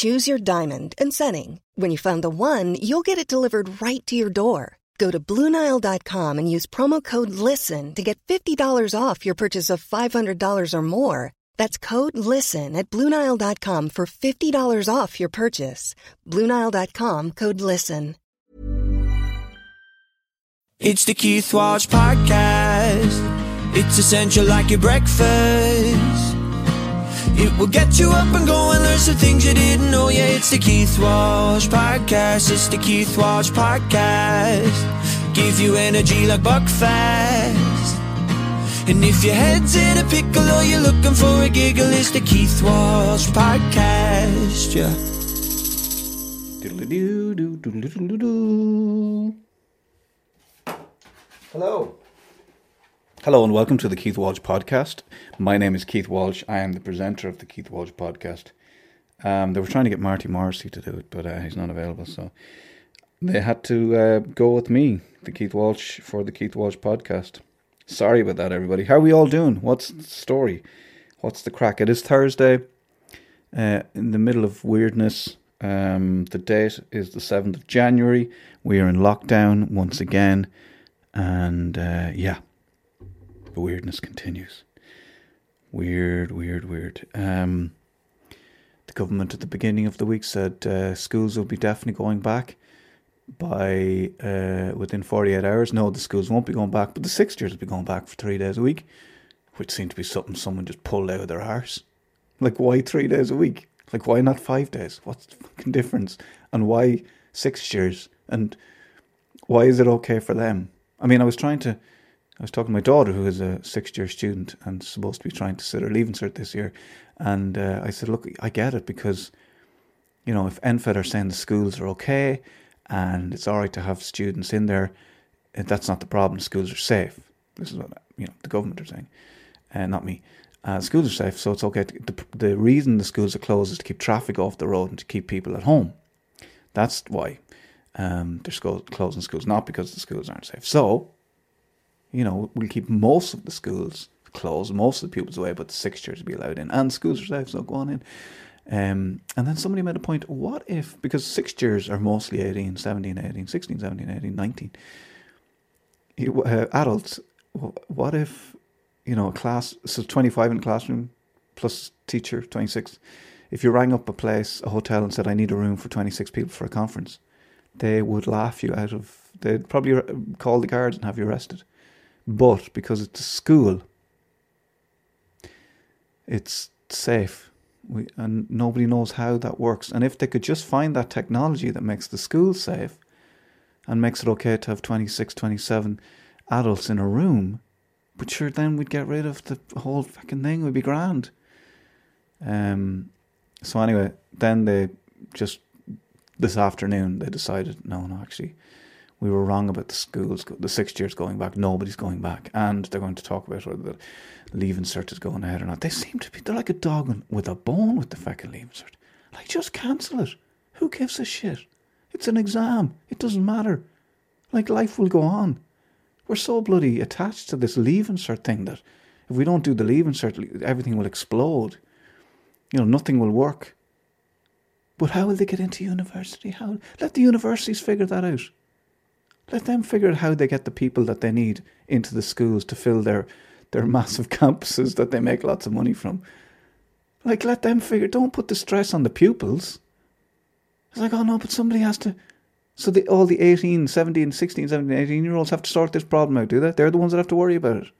Choose your diamond and setting. When you find the one, you'll get it delivered right to your door. Go to Bluenile.com and use promo code LISTEN to get $50 off your purchase of $500 or more. That's code LISTEN at Bluenile.com for $50 off your purchase. Bluenile.com code LISTEN. It's the Keith Walsh Podcast. It's essential like your breakfast. It will get you up and going, learn some things you didn't know. Yeah, it's the Keith Walsh Podcast. It's the Keith Walsh Podcast. Give you energy like Buckfast. And if your head's in a pickle or you're looking for a giggle, it's the Keith Walsh Podcast. Yeah. Hello. Hello and welcome to the Keith Walsh podcast. My name is Keith Walsh. I am the presenter of the Keith Walsh podcast. Um, they were trying to get Marty Morrissey to do it, but uh, he's not available, so they had to uh, go with me, the Keith Walsh, for the Keith Walsh podcast. Sorry about that, everybody. How are we all doing? What's the story? What's the crack? It is Thursday, uh, in the middle of weirdness. Um, the date is the 7th of January. We are in lockdown once again. And uh, yeah, the weirdness continues. Weird, weird, weird. Um, the government at the beginning of the week said uh, schools will be definitely going back by uh, within 48 hours. No, the schools won't be going back, but the sixth years will be going back for three days a week, which seemed to be something someone just pulled out of their arse. Like, why three days a week? Like, why not five days? What's the fucking difference? And why six years? And why is it okay for them? I mean, I was trying to, I was talking to my daughter who is a sixth year student and supposed to be trying to sit her leaving cert this year. And uh, I said, look, I get it because, you know, if NPHET are saying the schools are okay and it's all right to have students in there, eh, that's not the problem. Schools are safe. This is what, you know, the government are saying, uh, not me. Uh, schools are safe, so it's okay. To, the, the reason the schools are closed is to keep traffic off the road and to keep people at home. That's why um, they're school, closing schools, not because the schools aren't safe. So, you know, we'll keep most of the schools closed, most of the pupils away, but the years will be allowed in, and schools are safe, so go on in. Um, and then somebody made a point what if, because sixth years are mostly 18, 17, 18, 16, 17, 18, 19, you, uh, adults, what if, you know, a class, so 25 in a classroom plus teacher, 26, if you rang up a place, a hotel, and said, I need a room for 26 people for a conference, they would laugh you out of. They'd probably call the guards and have you arrested. But because it's a school, it's safe. We, and nobody knows how that works. And if they could just find that technology that makes the school safe and makes it okay to have 26, 27 adults in a room, but sure, then we'd get rid of the whole fucking thing. We'd be grand. Um. So anyway, then they just this afternoon they decided no, no, actually, we were wrong about the schools. The sixth years going back, nobody's going back, and they're going to talk about whether the leaving cert is going ahead or not. They seem to be they're like a dog with a bone with the fucking leaving cert. Like just cancel it. Who gives a shit? It's an exam. It doesn't matter. Like life will go on. We're so bloody attached to this leaving cert thing that if we don't do the leaving cert, everything will explode. You know, nothing will work. But how will they get into university? How let the universities figure that out. Let them figure out how they get the people that they need into the schools to fill their their massive campuses that they make lots of money from. Like let them figure don't put the stress on the pupils. It's like, oh no, but somebody has to so the, all the 18, 17, 16, 17, 18 year olds have to sort this problem out, do they? They're the ones that have to worry about it,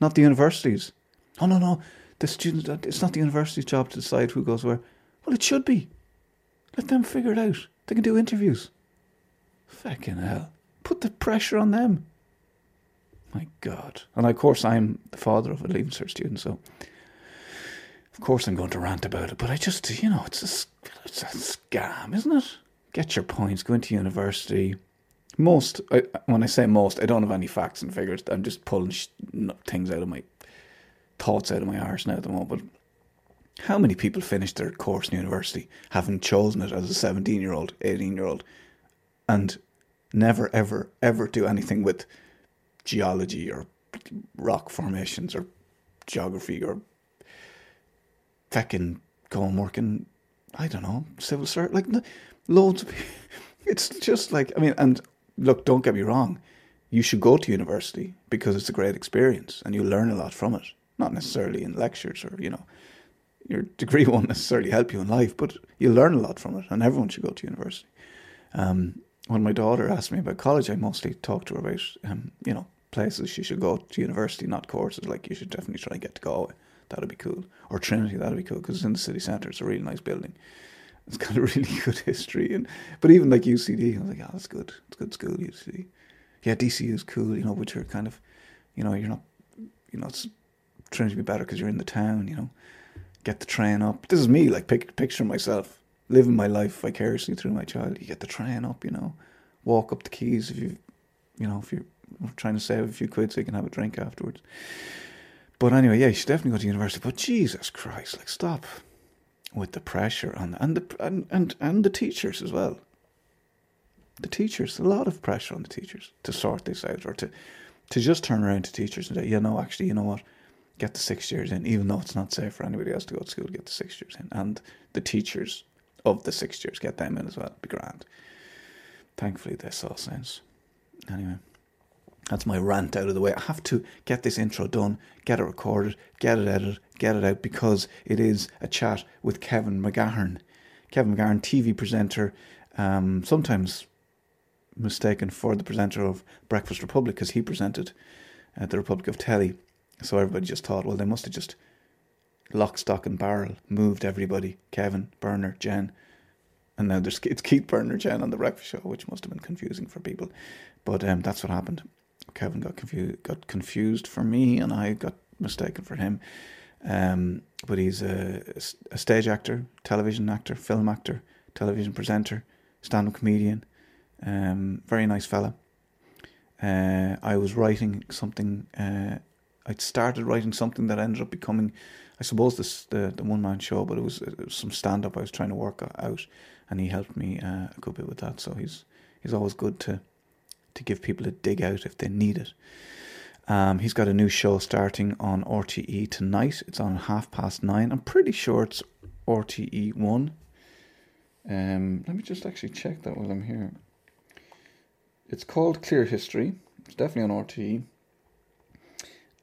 not the universities. Oh, no, no. The students, it's not the university's job to decide who goes where. Well, it should be. Let them figure it out. They can do interviews. Fucking hell. Put the pressure on them. My God. And of course, I'm the father of a Leaving Cert student, so of course I'm going to rant about it. But I just, you know, it's a, it's a scam, isn't it? get your points, go into university. Most, I, when I say most, I don't have any facts and figures. I'm just pulling sh- things out of my thoughts out of my arse now at the moment. How many people finish their course in university having chosen it as a 17 year old, 18 year old, and never, ever, ever do anything with geology or rock formations or geography or fucking go and work in, I don't know, civil service? Like, loads of. It's just like, I mean, and look, don't get me wrong. You should go to university because it's a great experience and you learn a lot from it. Not necessarily in lectures or, you know, your degree won't necessarily help you in life, but you learn a lot from it, and everyone should go to university. Um, when my daughter asked me about college, I mostly talked to her about, um, you know, places she should go to university, not courses. Like you should definitely try and get to Galway. That'd be cool. Or Trinity, that'd be cool because it's in the city centre. It's a really nice building. It's got a really good history. And but even like UCD, I was like, oh, that's good. It's a good school, UCD. Yeah, DCU is cool, you know, but you're kind of, you know, you're not, you know, it's Trinity be better because you're in the town, you know get the train up. This is me, like pic- picture myself living my life vicariously through my child. You get the train up, you know, walk up the quays if you, you know, if you're trying to save a few quid so you can have a drink afterwards. But anyway, yeah, you should definitely go to university. But Jesus Christ, like stop with the pressure on and the and and and the teachers as well. The teachers, a lot of pressure on the teachers to sort this out or to to just turn around to teachers and say, you know, actually, you know what, get the six years in, even though it's not safe for anybody else to go to school, get the six years in. And the teachers of the six years, get them in as well. be grand. Thankfully, they saw sense. Anyway, that's my rant out of the way. I have to get this intro done, get it recorded, get it edited, get it out because it is a chat with Kevin McGahern. Kevin McGahern, TV presenter, um, sometimes mistaken for the presenter of Breakfast Republic because he presented at the Republic of Telly so everybody just thought, well, they must have just lock, stock, and barrel moved everybody Kevin, Bernard, Jen. And now there's it's Keith, Bernard, Jen on the breakfast show, which must have been confusing for people. But um, that's what happened. Kevin got confused, got confused for me, and I got mistaken for him. Um, but he's a, a stage actor, television actor, film actor, television presenter, stand-up comedian. Um, very nice fella. Uh, I was writing something uh, I'd started writing something that ended up becoming, I suppose, this the, the one man show, but it was, it was some stand up I was trying to work out, and he helped me uh, a good bit with that. So he's he's always good to to give people a dig out if they need it. Um, he's got a new show starting on RTE tonight. It's on half past nine. I'm pretty sure it's RTE one. Um, let me just actually check that while I'm here. It's called Clear History. It's definitely on RTE.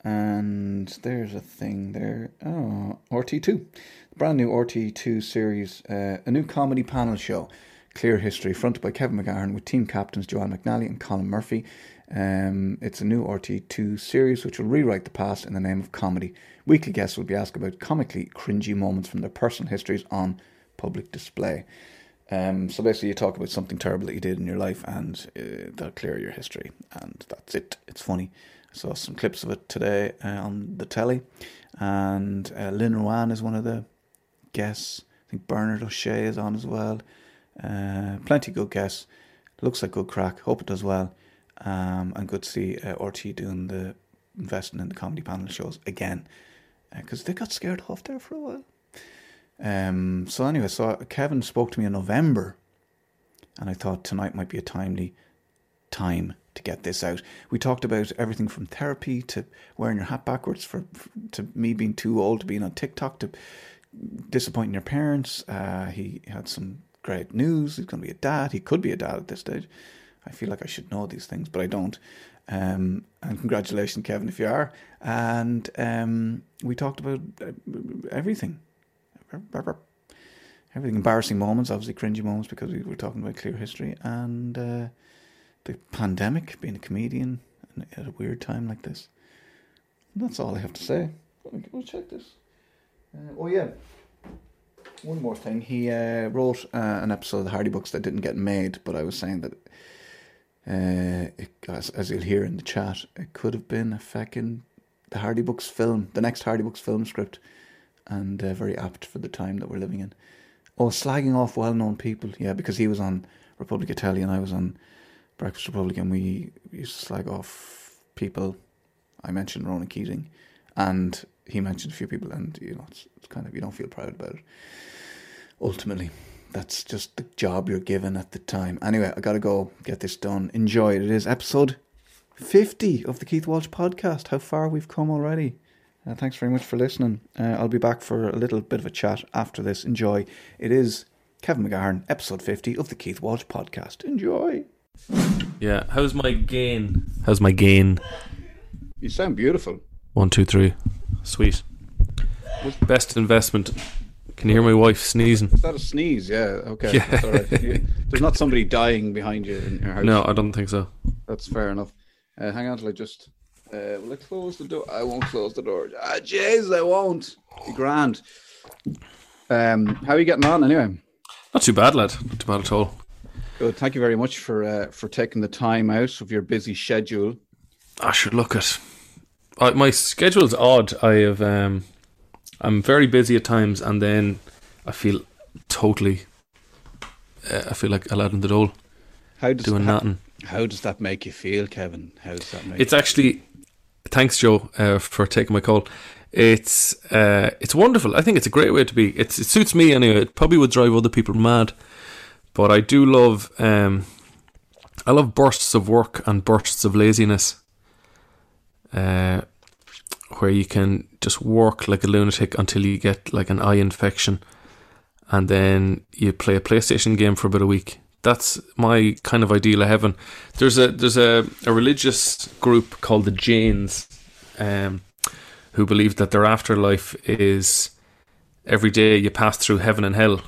And there's a thing there. Oh, RT2. The Brand new RT2 series, uh, a new comedy panel show, Clear History, fronted by Kevin McGahern with team captains Joanne McNally and Colin Murphy. Um, it's a new RT2 series which will rewrite the past in the name of comedy. Weekly guests will be asked about comically cringy moments from their personal histories on public display. Um, so basically, you talk about something terrible that you did in your life, and uh, they'll clear your history, and that's it. It's funny. Saw some clips of it today uh, on the telly, and uh, Lynn Ruane is one of the guests. I think Bernard O'Shea is on as well. Uh, plenty good guests. Looks like good crack. Hope it does well. Um, and good to see uh, RT doing the investing in the comedy panel shows again because uh, they got scared off there for a while. Um, so anyway, so Kevin spoke to me in November, and I thought tonight might be a timely time to get this out. We talked about everything from therapy to wearing your hat backwards for, for to me being too old to being on TikTok to disappointing your parents. Uh, he had some great news. He's going to be a dad. He could be a dad at this stage. I feel like I should know these things, but I don't. Um, and congratulations, Kevin, if you are. And um, we talked about uh, everything. Everything embarrassing moments, obviously cringy moments because we were talking about clear history and uh, the pandemic, being a comedian at a weird time like this. That's all I have to say. Let me check this. Uh, oh yeah, one more thing. He uh, wrote uh, an episode of the Hardy Bucks that didn't get made, but I was saying that, uh, it, as, as you'll hear in the chat, it could have been a fucking the Hardy Bucks film, the next Hardy Bucks film script, and uh, very apt for the time that we're living in. Oh, slagging off well-known people, yeah, because he was on Republic and I was on Breakfast Republic and we used to slag off people. I mentioned Ronan Keating and he mentioned a few people and you know it's, it's kind of you don't feel proud about it. Ultimately, that's just the job you're given at the time. Anyway, I gotta go get this done. Enjoy it. It is episode 50 of the Keith Walsh podcast. How far we've come already. Uh, thanks very much for listening. Uh, I'll be back for a little bit of a chat after this. Enjoy. It is Kevin McGahern, episode 50 of the Keith Walsh podcast. Enjoy. Yeah. How's my gain? How's my gain? You sound beautiful. One, two, three. Sweet. Best investment. Can you hear my wife sneezing? Is that a sneeze? Yeah, okay. Yeah. That's all right. You- There's not somebody dying behind you in your house. No, I don't think so. That's fair enough. Uh, hang on till I just. Uh, will I close the door? I won't close the door. Ah, jeez, I won't. Be grand. Um, how are you getting on anyway? Not too bad, lad. Not too bad at all. Good. Thank you very much for uh, for taking the time out of your busy schedule. I should look at. I, my schedule's odd. I have. Um, I'm very busy at times, and then I feel totally. Uh, I feel like a lad in the dole How does doing how, nothing. how does that make you feel, Kevin? How does that make? It's actually. Thanks, Joe, uh, for taking my call. It's uh, it's wonderful. I think it's a great way to be. It's, it suits me anyway. It probably would drive other people mad, but I do love. Um, I love bursts of work and bursts of laziness, uh, where you can just work like a lunatic until you get like an eye infection, and then you play a PlayStation game for about a week. That's my kind of ideal of heaven. There's a there's a, a religious group called the Jains, um, who believe that their afterlife is every day you pass through heaven and hell.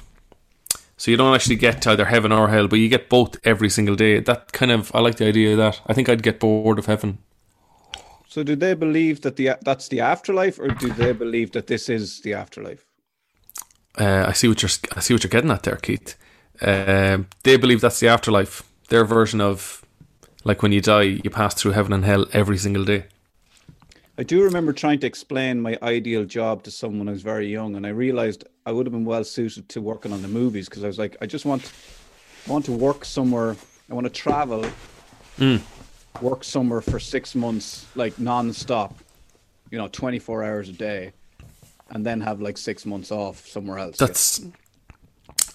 So you don't actually get to either heaven or hell, but you get both every single day. That kind of I like the idea of that. I think I'd get bored of heaven. so, do they believe that the that's the afterlife, or do they believe that this is the afterlife? Uh, I see what you're I see what you're getting at there, Keith. Um, they believe that's the afterlife. Their version of like when you die, you pass through heaven and hell every single day. I do remember trying to explain my ideal job to someone I was very young, and I realized I would have been well suited to working on the movies because I was like, I just want, I want to work somewhere. I want to travel, work somewhere for six months, like non-stop, you know, twenty-four hours a day, and then have like six months off somewhere else. That's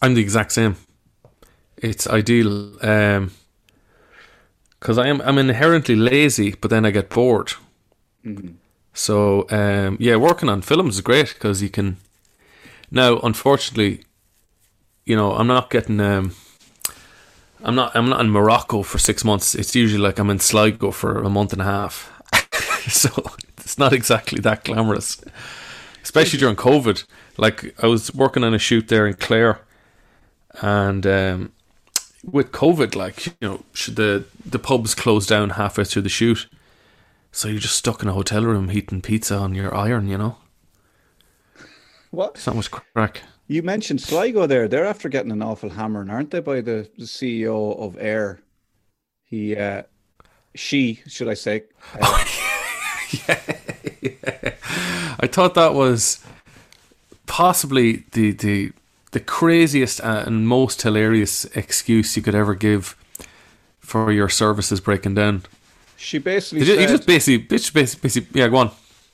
I'm the exact same. It's ideal um because I am I'm inherently lazy, but then I get bored. So um yeah, working on films is great because you can. Now, unfortunately, you know I'm not getting. um I'm not. I'm not in Morocco for six months. It's usually like I'm in Sligo for a month and a half. so it's not exactly that glamorous especially during COVID. Like I was working on a shoot there in Clare, and um, with COVID, like you know, the the pubs closed down halfway through the shoot, so you're just stuck in a hotel room heating pizza on your iron. You know, what it's not much crack. you mentioned Sligo there. They're after getting an awful hammering, aren't they, by the, CEO of Eir? He, uh, she, should I say? Uh, I thought that was possibly the the the craziest and most hilarious excuse you could ever give for your services breaking down. She basically You just, you just basically, bitch, basically, basically, yeah, go on.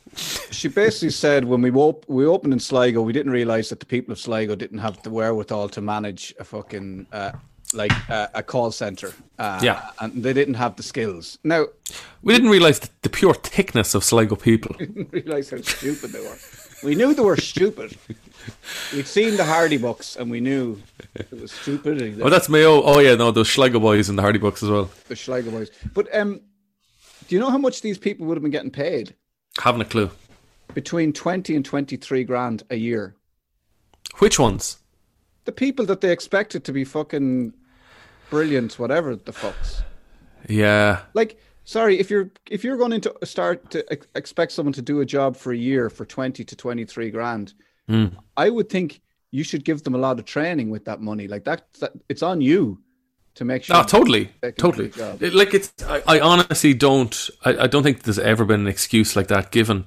she basically said when we op- we opened in Sligo, we didn't realize that the people of Sligo didn't have the wherewithal to manage a fucking uh, like uh, a call center. Uh, Yeah. and they didn't have the skills. Now, We didn't realize the, the pure thickness of Sligo people. didn't realize how stupid they were. We knew they were stupid. We'd seen the Hardy Bucks, and we knew it was stupid. Oh, that's Mayo. Oh, yeah, no, those Sligo boys in the Hardy Bucks as well. the Schleicher boys. But um, do you know how much these people would have been getting paid? Haven't a clue. Between twenty and twenty-three grand a year. Which ones? The people that they expected to be fucking brilliant, whatever the fucks. Yeah. Like, sorry, if you're if you're going to start to ex- expect someone to do a job for a year for twenty to twenty-three grand, hmm. I would think you should give them a lot of training with that money. Like that, that it's on you to make sure. Oh, totally, totally. do the job. It- like it's, I, I honestly don't. I, I don't think there's ever been an excuse like that given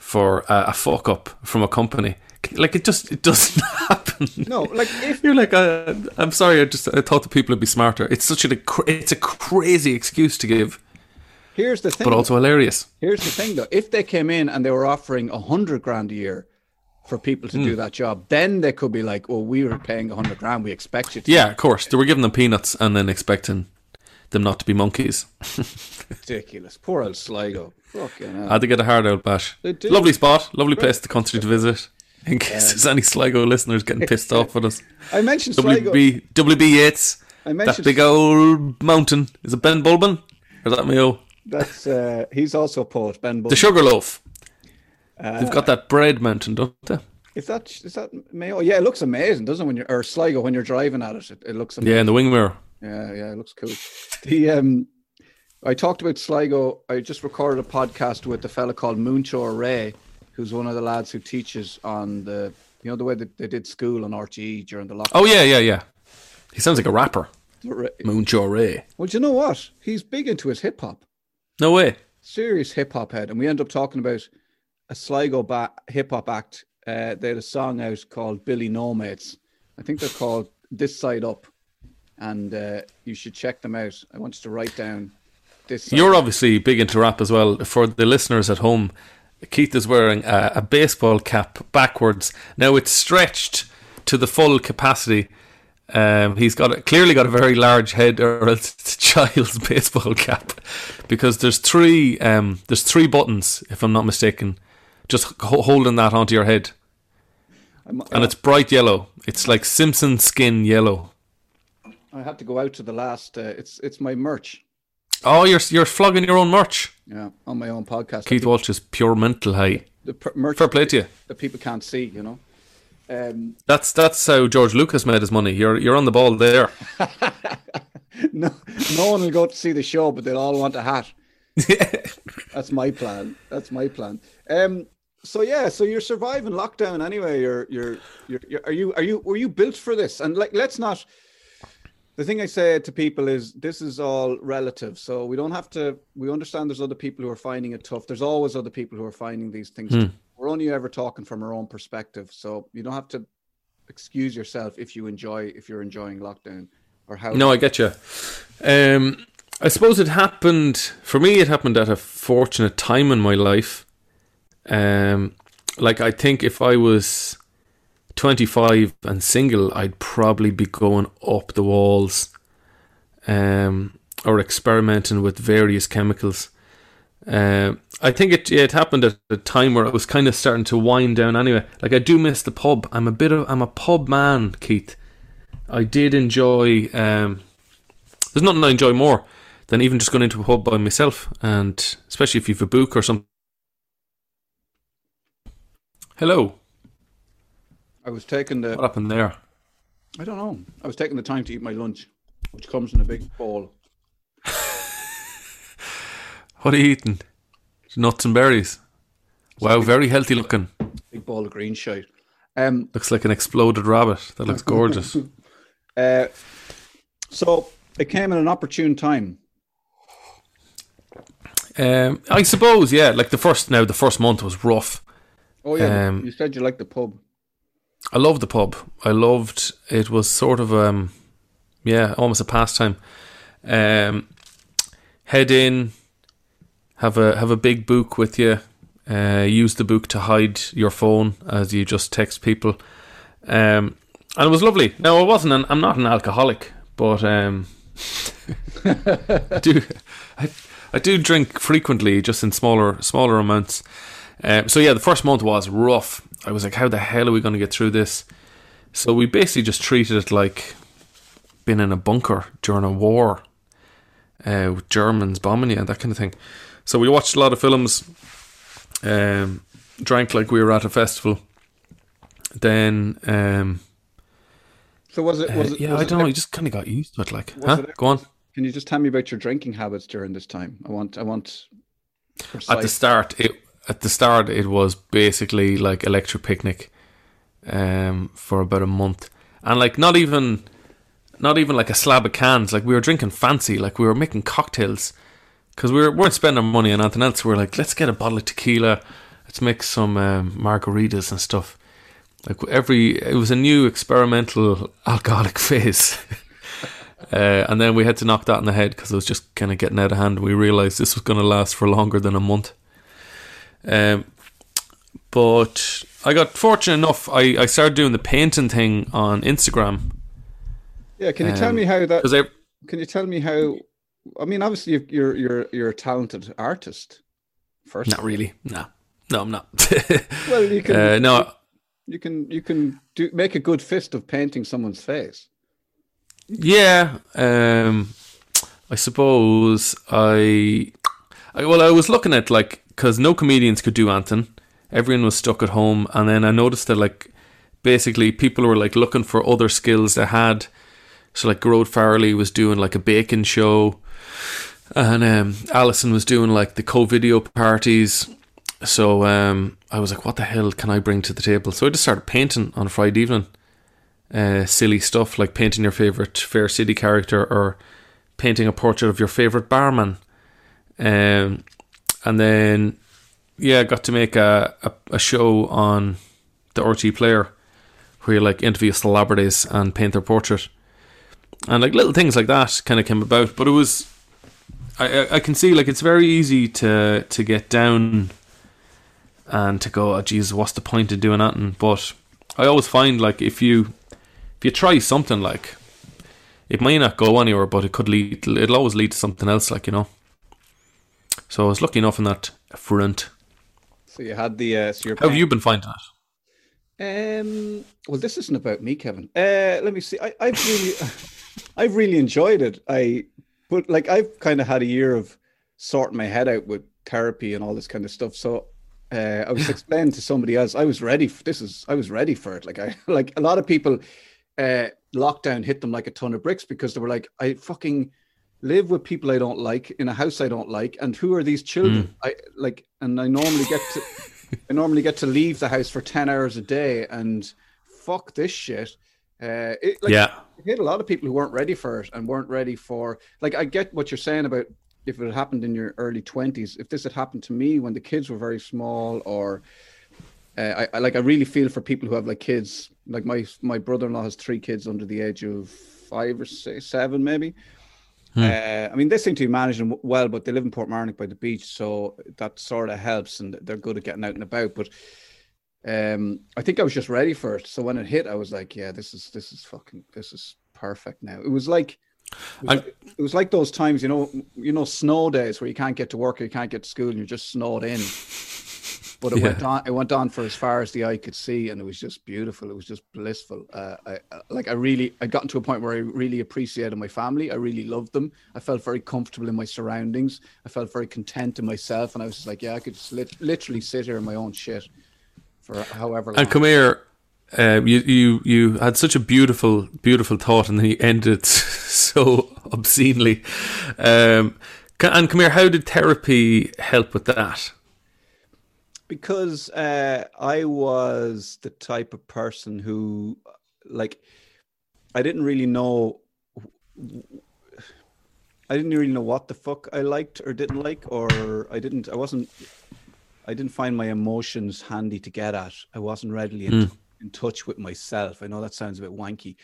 for a, a fuck up from a company. Like it just, it doesn't happen. happen. No, like if You're like, uh, I'm sorry. I just I thought the people would be smarter. It's such a, it's a crazy excuse to give, here's the thing, but also hilarious. here's the thing though, if they came in and they were offering a hundred grand a year for people to Hmm. do that job, then they could be like, "Well, we were paying a hundred grand. We expect you to." Yeah, of course. They were giving them peanuts and then expecting them not to be monkeys. ridiculous. Poor old Sligo. Fucking hell. Had to get a hard out bash. Lovely spot, lovely place to country to visit. In case there's any Sligo listeners getting pissed off with us. I mentioned Sligo. WB WB Yeats. I mentioned That big old mountain. Is it Ben Bulben? Or is that Mayo? that's uh, he's also a poet, Ben. Bull. The Sugarloaf. Uh, They've got that bread mountain, don't they? Is that is that Mayo? Yeah, it looks amazing, doesn't it? When you're or Sligo when you're driving at it, it, it looks amazing. Yeah, in the wing mirror. Yeah, yeah, it looks cool. The um, I talked about Sligo. I just recorded a podcast with a fella called Múinteoir Ray, who's one of the lads who teaches on the you know the way that they did school on RTE during the lockdown. Oh yeah, yeah, yeah. He sounds like a rapper. Múinteoir Ray. Well, do you know what? He's big into his hip hop, No way. serious hip hop head, and we end up talking about a Sligo ba- hip hop act. Uh, they had a song out called Billy Nomads. I think they're called This Side Up, and uh, you should check them out. I want you to write down this. Side You're obviously big into rap as well. For the listeners at home, Keith is wearing a, a baseball cap backwards. Now it's stretched to the full capacity. Um, he's got a, clearly got a very large head, or else it's a child's baseball cap, because there's three um, there's three buttons, if I'm not mistaken, just ho- holding that onto your head, I'm- and it's bright yellow. It's like Simpson skin yellow. I had to go out to the last. Uh, it's it's my merch. Oh, you're you're flogging your own merch. Yeah, on my own podcast. Keith Walsh is pure mental high. the per- merch Fair play to you. that people can't see. You know. Um, That's that's how George Lucas made his money. You're you're on the ball there. no, no one will go to see the show, but they'll all want a hat. That's my plan. That's my plan. Um. So yeah. So you're surviving lockdown anyway. You're you're you're, you're are you are you were you built for this? And like, let's not. The thing I say to people is this is all relative. So we don't have to. We understand there's other people who are finding it tough. There's always other people who are finding these things. tough. We're only ever talking from our own perspective. So you don't have to excuse yourself if you enjoy if you're enjoying lockdown or how. No, I get you. Um, I suppose it happened for me. It happened at a fortunate time in my life. Um, like I think if I was twenty five and single, I'd probably be going up the walls, um, or experimenting with various chemicals. Um, I think it it happened at a time where I was kind of starting to wind down. Anyway, like I do miss the pub. I'm a bit of I'm a pub man, Keith. I did enjoy. Um, there's nothing I enjoy more than even just going into a pub by myself, and especially if you've a book or something. Hello, I was taking the. what happened there? I don't know. I was taking the time to eat my lunch, which comes in a big bowl. What are you eating? Nuts and berries. Wow, very healthy looking. Big bowl of green shite. Um. Looks like an exploded rabbit. That looks gorgeous. Uh. So it came at an opportune time. Um, I suppose, yeah. Like the first now, the first month was rough. Oh yeah. Um, you said you liked the pub. I loved the pub. I loved it was sort of um yeah, almost a pastime. Um head in, have a have a big book with you. Uh, use the book to hide your phone as you just text people. Um and it was lovely. Now I wasn't an, I'm not an alcoholic, but um I do I, I do drink frequently just in smaller smaller amounts. Um, so yeah, the first month was rough. I was like, how the hell are we going to get through this? So we basically just treated it like being in a bunker during a war uh, with Germans bombing you and that kind of thing. So we watched a lot of films, um, drank like we were at a festival. Then, um, So was it? Was uh, it? yeah, was I don't know. ex- You just kind of got used to it. Like, huh? it Go on. Can you just tell me about your drinking habits during this time? I want. I want. At the start, it at the start it was basically like electric picnic, um, for about a month, and like not even, not even like a slab of cans. Like we were drinking fancy, like we were making cocktails, because we were, weren't spending money on anything else. We were like, let's get a bottle of tequila, let's make some um, margaritas and stuff, Like every, it was a new experimental alcoholic phase. uh, and then we had to knock that in the head because it was just kind of getting out of hand. We realized this was going to last for longer than a month. Um, but I got fortunate enough. I, I started doing the painting thing on Instagram. Yeah, can you tell Um, me how that? I, Can you tell me how? I mean, obviously you- you're you're you're a talented artist. First, not really. No, no, I'm not. Well, you can. uh, no, you can you can do make a good fist of painting someone's face. Yeah, um, I suppose I, I. Well, I was looking at like because no comedians could do anything. Everyone was stuck at home, and then I noticed that like basically people were like looking for other skills they had. So like Gearóid Farrelly was doing like a baking show, and um, Alison was doing like the co-video parties. So um, I was like, what the hell can I bring to the table? So I just started painting on Friday evening uh, silly stuff like painting your favorite Fair City character or painting a portrait of your favorite barman. Um, and then, yeah, I got to make a, a, a show on the RT Player where you like interview celebrities and paint their portrait. And like little things like that kind of came about, but it was. I, I- can see like it's very easy to to get down and to go, oh Jesus, what's the point of doing that? And but I always find like if you if you try something like it may not go anywhere, but it could lead. It'll always lead to something else, like you know. So I was lucky enough in that front. So you had the. Uh, so you're How have you been finding it? Um. Well, this isn't about me, Kevin. Uh, let me see. I, I've really, I've really enjoyed it. I, but like I've kind of had a year of sorting my head out with therapy and all this kind of stuff. So, uh, I was explaining to somebody else. I was ready. For, this is. I was ready for it. Like I, like a lot of people, uh, lockdown hit them like a ton of bricks because they were like, I fucking live with people I don't like in a house I don't like, and who are these children? I like, and I normally get to. I normally get to leave the house for 10 hours a day and fuck this shit. Uh, it, like, Yeah. it hit a lot of people who weren't ready for it and weren't ready for, like, I get what you're saying about if it had happened in your early 20s, if this had happened to me when the kids were very small or, uh, I, I like, I really feel for people who have like kids, like my, my brother-in-law has three kids under the age of five or six, seven, maybe. Uh, I mean, they seem to be managing well, but they live in Portmarnock by the beach, so that sort of helps, and they're good at getting out and about. But um, I think I was just ready for it. So when it hit, I was like, "Yeah, this is this is fucking this is perfect now." It was like it was, I- like, it was like those times, you know, you know, snow days where you can't get to work, or you can't get to school, and you're just snowed in. But it went on. It went on for as far as the eye could see, and it was just beautiful. It was just blissful. Uh, I I- like. I really. I gotten to a point where I really appreciated my family. I really loved them. I felt very comfortable in my surroundings. I felt very content in myself, and I was just like, yeah, I could just lit- literally sit here in my own shit for however long. And come here, uh, you you you had such a beautiful beautiful thought, and then you ended it so obscenely. Um, and come here, how did therapy help with that? Because uh, I was the type of person who, like, I didn't really know. I didn't really know what the fuck I liked or didn't like, or I didn't. I wasn't. I didn't find my emotions handy to get at. I wasn't readily in, in touch with myself. I know that sounds a bit wanky,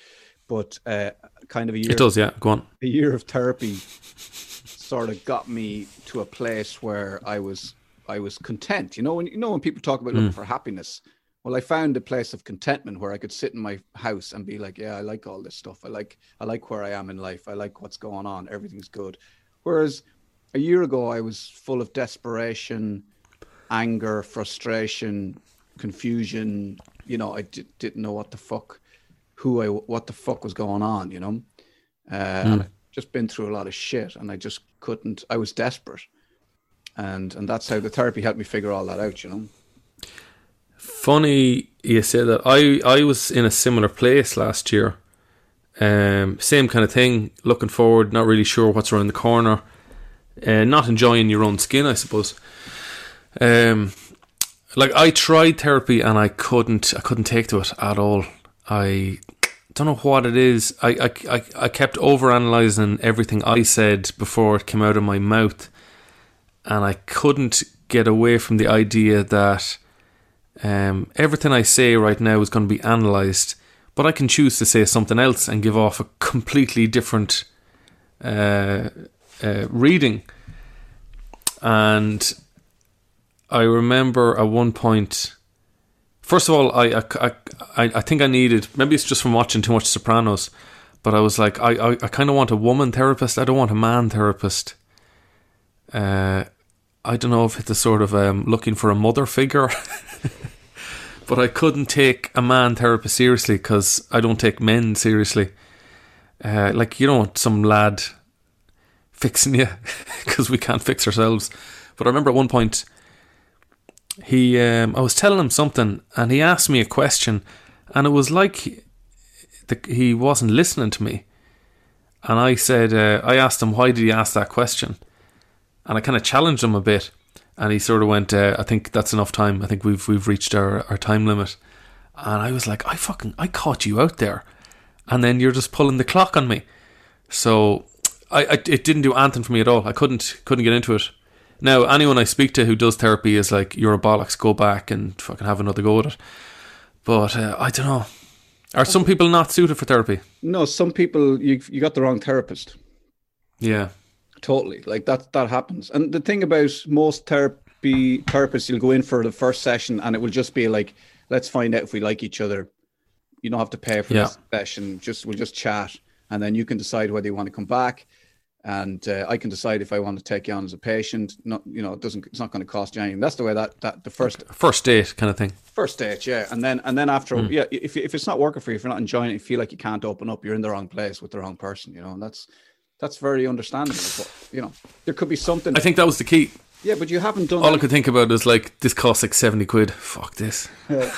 but uh, kind of a year It does, yeah. Go on. a year of therapy sort of got me to a place where I was I was content. You know, when you know when people talk about looking for happiness. Well, I found a place of contentment where I could sit in my house and be like, yeah, I like all this stuff. I like I like where I am in life. I like what's going on. Everything's good. Whereas a year ago I was full of desperation, anger, frustration, confusion. You know, I didn't know what the fuck, who I, what the fuck was going on. You know, uh, and I've just been through a lot of shit, and I just couldn't. I was desperate, and and that's how the therapy helped me figure all that out. You know. Funny you say that. I I was in a similar place last year. Um, same kind of thing. Looking forward, not really sure what's around the corner. Uh, not enjoying your own skin, I suppose. Um, like I tried therapy and I couldn't. I couldn't take to it at all. I don't know what it is. I I I, I kept over analyzing everything I said before it came out of my mouth, and I couldn't get away from the idea that Um, everything I say right now is going to be analysed, but I can choose to say something else and give off a completely different uh, uh, reading. And I remember at one point, first of all, I, I, I, I think I needed, maybe it's just from watching too much Sopranos, but I was like, I, I, I kind of want a woman therapist. I don't want a man therapist. Uh, I don't know if it's a sort of um, looking for a mother figure, but I couldn't take a man therapist seriously because I don't take men seriously. Uh, like you don't want some lad fixing you because we can't fix ourselves. But I remember at one point he, um, I was telling him something, and he asked me a question, and it was like the, he wasn't listening to me. And I said, uh, I asked him, why did he ask that question? And I kind of challenged him a bit. And he sort of went, uh, I think that's enough time. I think we've we've reached our, our time limit. And I was like, I fucking, I caught you out there. And then you're just pulling the clock on me. So I, I it didn't do anything for me at all. I couldn't couldn't get into it. Now, anyone I speak to who does therapy is like, you're a bollocks, go back and fucking have another go at it. But uh, I don't know. Are some people not suited for therapy? No, some people you you got the wrong therapist. Yeah. Totally. Like that that happens. And the thing about most therapy therapists, you'll go in for the first session and it will just be like, let's find out if we like each other. You don't have to pay for Yeah. this session. Just we'll just chat. And then you can decide whether you want to come back. And uh, I can decide if I want to take you on as a patient. Not, you know, it doesn't. It's not going to cost you anything. That's the way that that the first First date kind of thing. First date, yeah, and then and then after, Hmm. yeah, if if it's not working for you, if you're not enjoying it, you feel like you can't open up, you're in the wrong place with the wrong person, you know, and that's that's very understandable. But you know, there could be something. I think that was the key. yeah, but you haven't done. All I could think about is like, this costs like 70 quid. Fuck this. Yeah.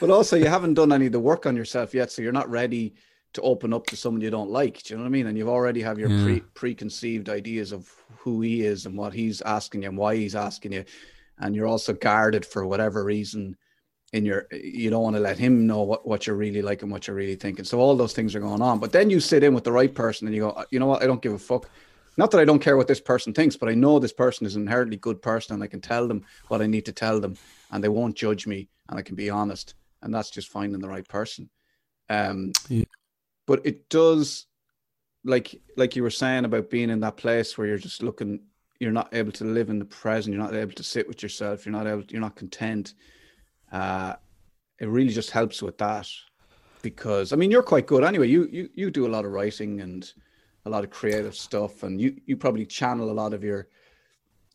but also, you haven't done any of the work on yourself yet, so you're not ready to open up to someone you don't like. Do you know what I mean? And you've already have your pre preconceived ideas of who he is and what he's asking you and why he's asking you, and you're also guarded for whatever reason. In your, you don't want to let him know what, what you're really like and what you're really thinking. So all those things are going on. But then you sit in with the right person and you go, you know what? I don't give a fuck. Not that I don't care what this person thinks, but I know this person is an inherently good person and I can tell them what I need to tell them and they won't judge me and I can be honest. And that's just finding the right person. Um, Yeah. But it does, like like you were saying about being in that place where you're just looking, you're not able to live in the present. You're not able to sit with yourself. You're not able. You're not content. Uh, it really just helps with that because I mean you're quite good anyway. You you you do a lot of writing and a lot of creative stuff, and you you probably channel a lot of your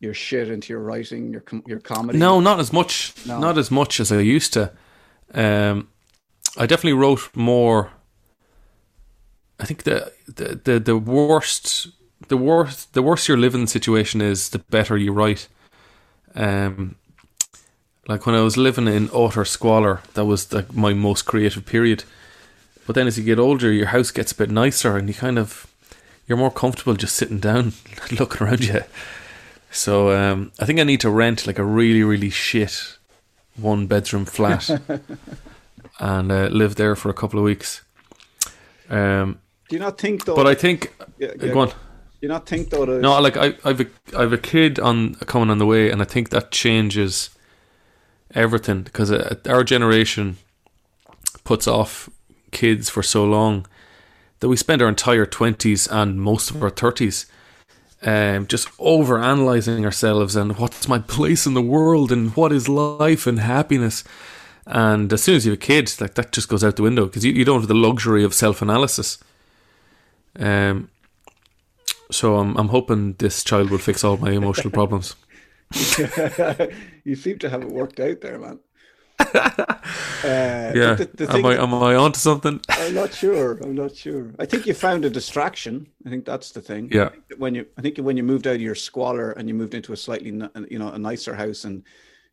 your shit into your writing, your com- your comedy. No, not as much. No. Not as much as I used to. Um, I definitely wrote more. I think the, the the the worst the worst the worse your living situation is, the better you write. Um, like when I was living in utter squalor, that was like my most creative period. But then as you get older, your house gets a bit nicer, and you kind of you're more comfortable just sitting down, looking around you. So um, I think I need to rent like a really really shit one bedroom flat and uh, live there for a couple of weeks. Um, Do you not think though? but I think Yeah, uh, yeah, go on. Do you not think though? That No, like I, I've a, I've a kid on coming on the way, and I think that changes everything because uh, our generation puts off kids for so long that we spend our entire twenties and most of our thirties um, just over analyzing ourselves and what's my place in the world and what is life and happiness. And as soon as you have a kid, like that just goes out the window because you, you don't have the luxury of self analysis. Um, so I'm I'm hoping this child will fix all my emotional problems. you seem to have it worked out there, man. Uh, Yeah, the- the am I am I onto something? I'm not sure. I'm not sure. I think you found a distraction. I think that's the thing. Yeah. When you, I think when you moved out of your squalor and you moved into a slightly, you know, a nicer house and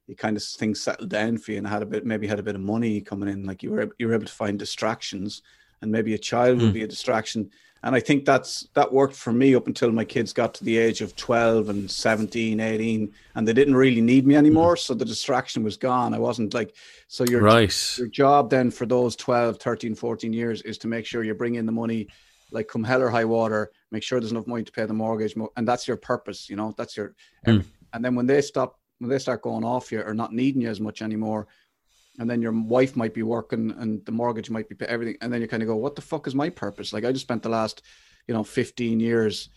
you kind of things settled down for you and had a bit, maybe had a bit of money coming in, like you were, you were able to find distractions and maybe a child would be a distraction. And I think that's, that worked for me up until my kids got to the age of 12 and 17, 18, and they didn't really need me anymore. So the distraction was gone. I wasn't like, so you're, Right. your job then for those 12 13 14 years is to make sure you bring in the money like come hell or high water make sure there's enough money to pay the mortgage and that's your purpose you know that's your Hmm. and then when they stop when they start going off you or not needing you as much anymore and then your wife might be working and the mortgage might be pay- everything and then you kind of go what the fuck is my purpose? Like i just spent the last you know 15 years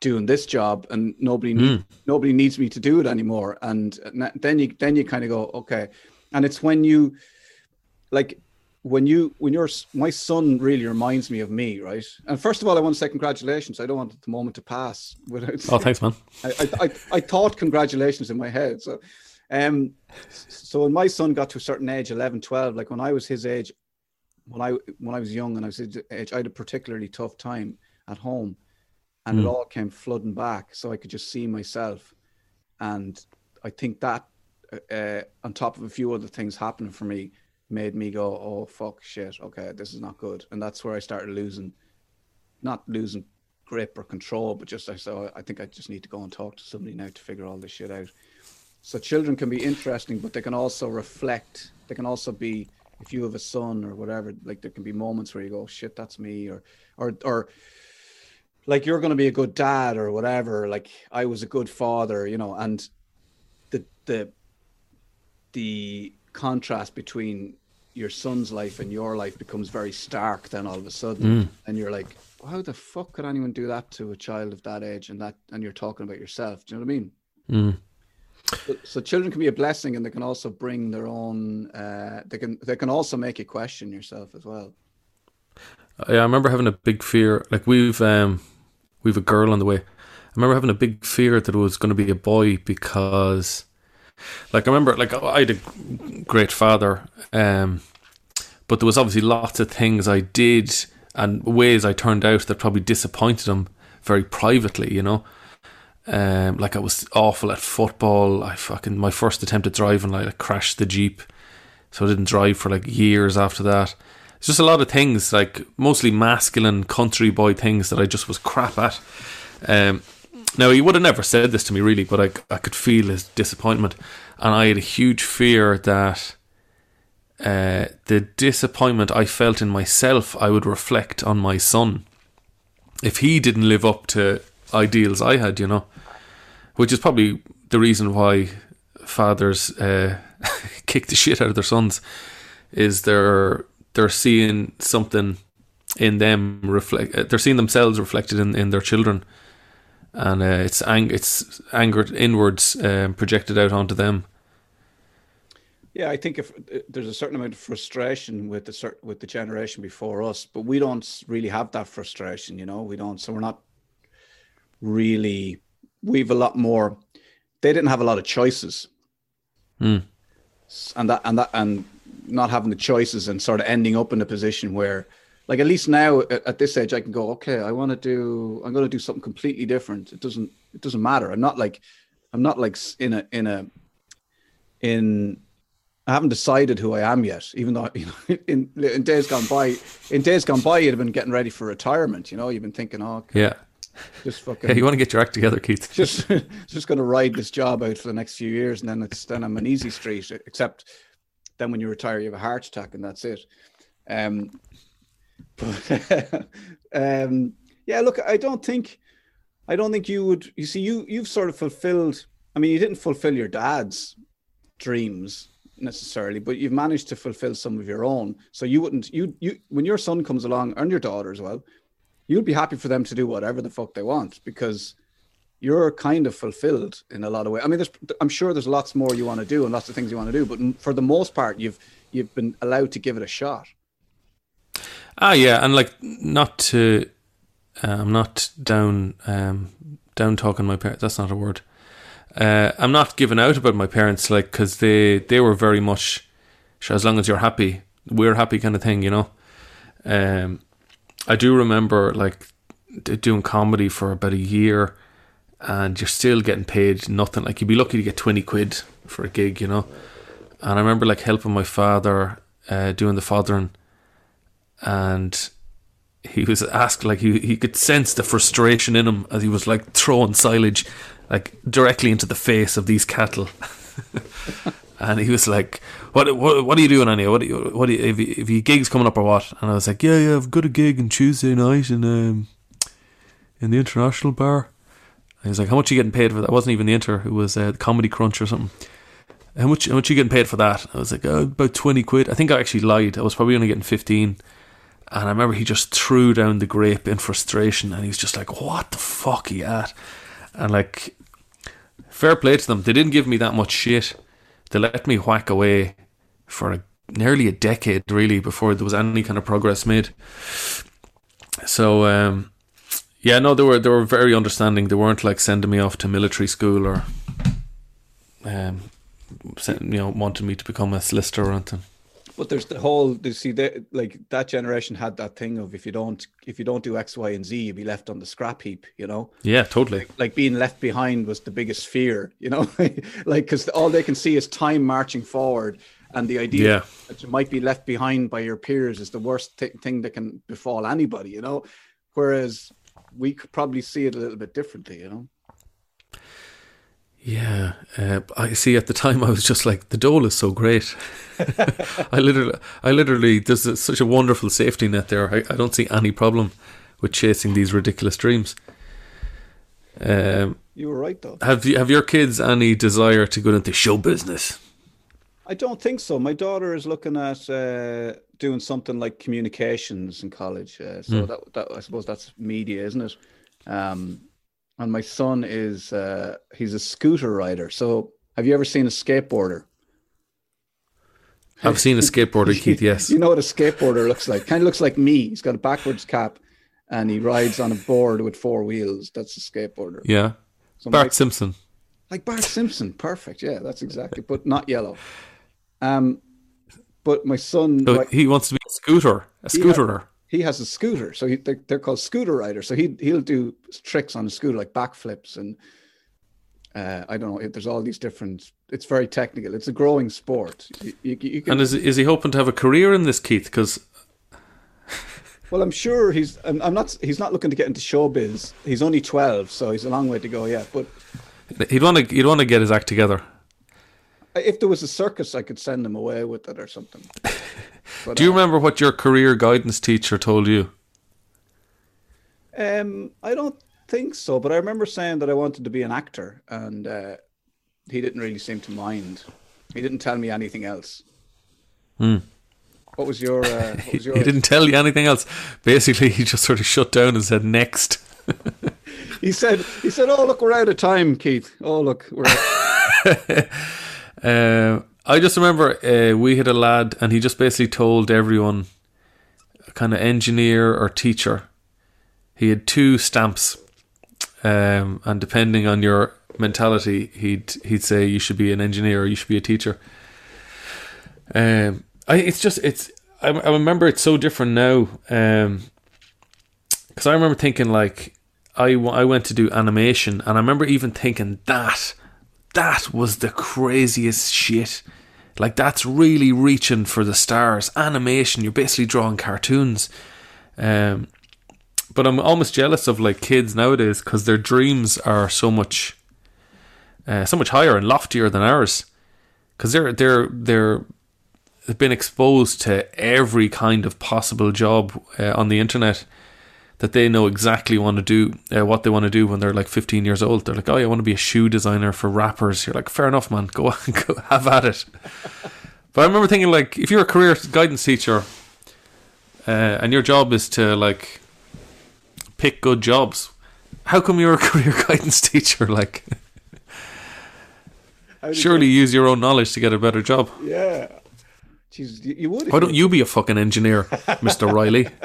doing this job and nobody hmm. need, nobody needs me to do it anymore. And then you then you kind of go okay. And it's when you like when you when you're my son really reminds me of me right? And first of all i want to say congratulations. I don't want the moment to pass without Oh, thanks, man. I, I, I, I thought congratulations in my head. So, um, so when my son got to a certain age, 11, 12, like when I was his age, when I, when I was young and I was his age, I had a particularly tough time at home and it all came flooding back. So I could just see myself. And I think that, uh, on top of a few other things happening for me, made me go, oh, fuck, shit, okay, this is not good. And that's where I started losing, not losing grip or control, but just I so I think I just need to go and talk to somebody now to figure all this shit out. So children can be interesting, but they can also reflect. They can also be if you have a son or whatever. Like there can be moments where you go, "Shit, that's me," or or or like you're going to be a good dad or whatever. Like I was a good father, you know, and the the the contrast between your son's life and your life becomes very stark then all of a sudden and you're like how the fuck could anyone do that to a child of that age and that and you're talking about yourself do you know what i mean Mm. So, so children can be a blessing and they can also bring their own uh they can they can also make you question yourself as well Yeah, I remember having a big fear. Like we've um we've a girl on the way. I remember having a big fear that it was going to be a boy because, like, I remember like I had a great father, um, but there was obviously lots of things I did and ways I turned out that probably disappointed him very privately. You know, um, like I was awful at football. I fucking my first attempt at driving, like, I crashed the jeep, so I didn't drive for like years after that. It's just a lot of things, like mostly masculine country boy things that I just was crap at. Um, now he would have never said this to me really, but I I could feel his disappointment, and I had a huge fear that. Uh, the disappointment I felt in myself, I would reflect on my son if he didn't live up to ideals I had, you know, which is probably the reason why fathers uh, kick the shit out of their sons, is they're they're seeing something in them reflect. uh, They're seeing themselves reflected in, in their children, and uh, it's ang- it's anger inwards um, projected out onto them. yeah i think if uh, there's a certain amount of frustration with the cer- with the generation before us but we don't really have that frustration you know we don't so we're not really we've a lot more. They didn't have a lot of choices. Mm. And that and that and not having the choices and sort of ending up in a position where like at least now at, at this age i can go okay i want to do i'm going to do something completely different. It doesn't it doesn't matter. I'm not like i'm not like in a in a in I haven't decided who I am yet, even though you know, in, in days gone by, in days gone by, you'd have been getting ready for retirement. You know, you've been thinking, oh, okay, Yeah, just fucking, yeah. You want to get your act together, Keith? just just going to ride this job out for the next few years, and then it's then I'm an easy street. Except then when you retire, you have a heart attack, and that's it. Um, but um, yeah, look, I don't think, I don't think you would. You see, you you've sort of fulfilled. I mean, you didn't fulfill your dad's dreams necessarily, but you've managed to fulfill some of your own. So you wouldn't you you when your son comes along and your daughter as well, you'd be happy for them to do whatever the fuck they want because you're kind of fulfilled in a lot of ways. I mean, there's I'm sure there's lots more you want to do and lots of things you want to do, but for the most part, you've you've been allowed to give it a shot. Ah, yeah, and like not to, uh, I'm not down, um, down talking my parents. That's not a word. Uh, I'm not giving out about my parents, like because they they were very much, sure, as long as you're happy, we're happy, kind of thing, you know. Um, I do remember like doing comedy for about a year, and you're still getting paid nothing. Like you'd be lucky to get twenty quid for a gig, you know. And I remember like helping my father uh, doing the fathering and he was asked like he he could sense the frustration in him as he was like throwing silage like directly into the face of these cattle. and he was like, "What what what are you doing, Annie? What do you, what you, if you, if you gigs coming up or what?" And I was like, "Yeah, yeah, I've got a gig on Tuesday night in um in the International Bar." And he was like, "How much are you getting paid for that?" It wasn't even the Inter; it was uh, Comedy Crunch or something. how much how much are you getting paid for that? I was like, oh, about twenty quid. I think I actually lied. I was probably only getting fifteen. And I remember he just threw down the grape in frustration, and he was just like, "What the fuck are you at?" And like, fair play to them. They didn't give me that much shit. They let me whack away for a, nearly a decade, really, before there was any kind of progress made. So, um, yeah, no, they were they were very understanding. They weren't like sending me off to military school or, um, you know, wanting me to become a solicitor or anything. But there's the whole. You see, they, like that generation had that thing of if you don't if you don't do X, Y, and Z, you'll be left on the scrap heap. You know. Yeah, totally. Like being left behind was the biggest fear. You know, like because all they can see is time marching forward, and the idea Yeah. that you might be left behind by your peers is the worst thi- thing that can befall anybody. You know, whereas we could probably see it a little bit differently. You know. Yeah, uh, I see. At the time, I was just like, the dole is so great. I literally, I literally, there's a, such a wonderful safety net there. I, I don't see any problem with chasing these ridiculous dreams. Um, You were right though. have you, have your kids any desire to go into show business? I don't think so. My daughter is looking at uh, doing something like communications in college. Uh, so that, that I suppose that's media, isn't it? Um, and my son is uh, he's a scooter rider. So have you ever seen a skateboarder? I've seen a skateboarder, Keith. Yes, You know what a skateboarder looks like? Kind of looks like me. He's got a backwards cap, and he rides on a board with four wheels. That's a skateboarder. yeah. So Bart Simpson. like Bart Simpson. Perfect. Yeah, that's exactly. But not yellow. Um, but my son, So like, he wants to be a scooter, a scooterer. He has a scooter, so he, they're, they're called scooter riders. So he he'll do tricks on a scooter like backflips and uh, I don't know. There's all these different. It's very technical. It's a growing sport. You, you, you can, And is is he hoping to have a career in this, Keith? Because well, I'm sure he's. I'm, I'm not. He's not looking to get into showbiz. He's only 12, so he's a long way to go yet. But he'd want to he'd want to get his act together. if there was a circus, I could send him away with it or something. But, Do you uh, remember what your career guidance teacher told you? Um, I don't think so, but I remember saying that I wanted to be an actor, and uh, he didn't really seem to mind. He didn't tell me anything else. What was your? Uh, what was your? He didn't tell you anything else. Basically, he just sort of shut down and said next. He said. He said, "Oh, look, we're out of time, Keith. Oh, look, we're." Out. Uh, I just remember uh, we had a lad, and he just basically told everyone, kind of engineer or teacher. He had two stamps, um, and depending on your mentality, he'd he'd say you should be an engineer or you should be a teacher. Um, I it's just it's I, I remember it's so different now. Um, because I remember thinking like I, w- I went to do animation, and I remember even thinking that that was the craziest shit. Like that's really reaching for the stars. Animation, you're basically drawing cartoons. Um, but I'm almost jealous of like kids nowadays because their dreams are so much, uh, so much higher and loftier than ours. Because they're they're they're they've been exposed to every kind of possible job uh, on the internet that they know exactly want to do uh, what they want to do when they're like 15 years old. They're like, "Oh, I want to be a shoe designer for rappers." You're like, "Fair enough, man. Go on, go have at it." but I remember thinking, like, if you're a career guidance teacher uh, and your job is to like pick good jobs, how come you're a career guidance teacher? Like, surely use your own knowledge to get a better job. yeah. Jeez, you, you would. Why don't you be a fucking engineer, Mister Riley?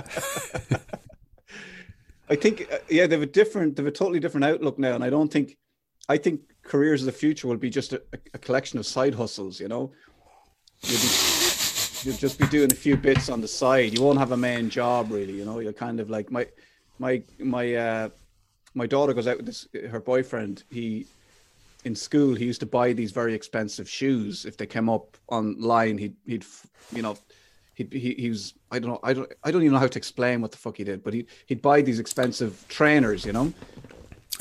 I think uh, yeah, they have a different, they have a totally different outlook now, and I don't think, I think careers of the future will be just a, a collection of side hustles. You know, you'll be, you'll just be doing a few bits on the side. You won't have a main job really. You know, you're kind of like my, my, my, uh, my daughter goes out with this her boyfriend. He in school he used to buy these very expensive shoes if they came up online. He'd he'd you know he he he was I don't know I don't I don't even know how to explain what the fuck he did, but he he'd buy these expensive trainers, you know.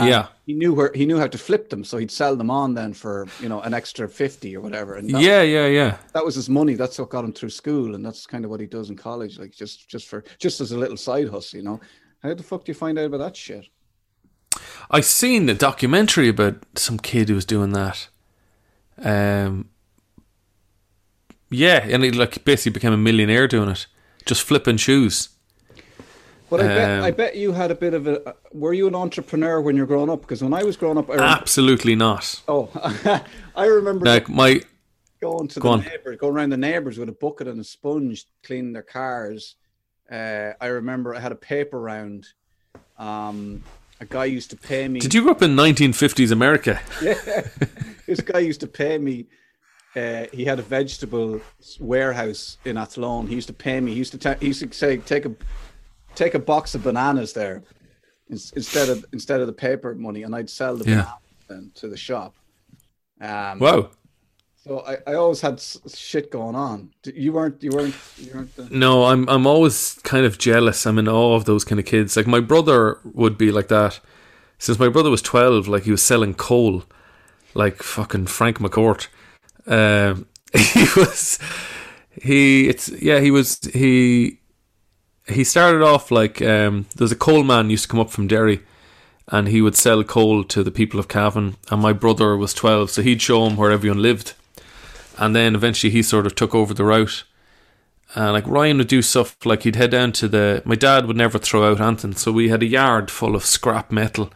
Yeah, he knew where he knew how to flip them, so he'd sell them on then for you know an extra fifty or whatever. And that, yeah, yeah, yeah. that was his money. That's what got him through school, and that's kind of what he does in college, like just just for just as a little side hustle, you know. How the fuck do you find out about that shit? I seen a documentary about some kid who was doing that. Um, yeah, and he like basically became a millionaire doing it, just flipping shoes. But I bet Um, I bet you had a bit of a. Were you an entrepreneur when you're growing up? Because when I was growing up, I remember, Absolutely not. oh, I remember Like my going to Go the on. neighbors, going around the neighbors with a bucket and a sponge, cleaning their cars. Uh, I remember I had a paper round. Um, a guy used to pay me. did you grow up in 1950s America? yeah, this guy used to pay me. Uh, he had a vegetable warehouse in Athlone. He used to pay me. He used to ta- he used to say take a take a box of bananas there ins- instead of instead of the paper money, and I'd sell the Yeah. bananas to the shop. Um, Wow. So I, I always had shit going on. You weren't you weren't you weren't the, No, I'm I'm always kind of jealous. I'm in awe of those kind of kids. Like my brother would be like that. Since my brother was twelve, like he was selling coal, like fucking Frank McCourt. Um, he was he. It's yeah. He was he. He started off like um, there's a coal man used to come up from Derry, and he would sell coal to the people of Cavan. And my brother was twelve, so he'd show him where everyone lived. And then eventually he sort of took over the route. And like Ryan would do stuff like he'd head down to the. My dad would never throw out anything, so we had a yard full of scrap metal.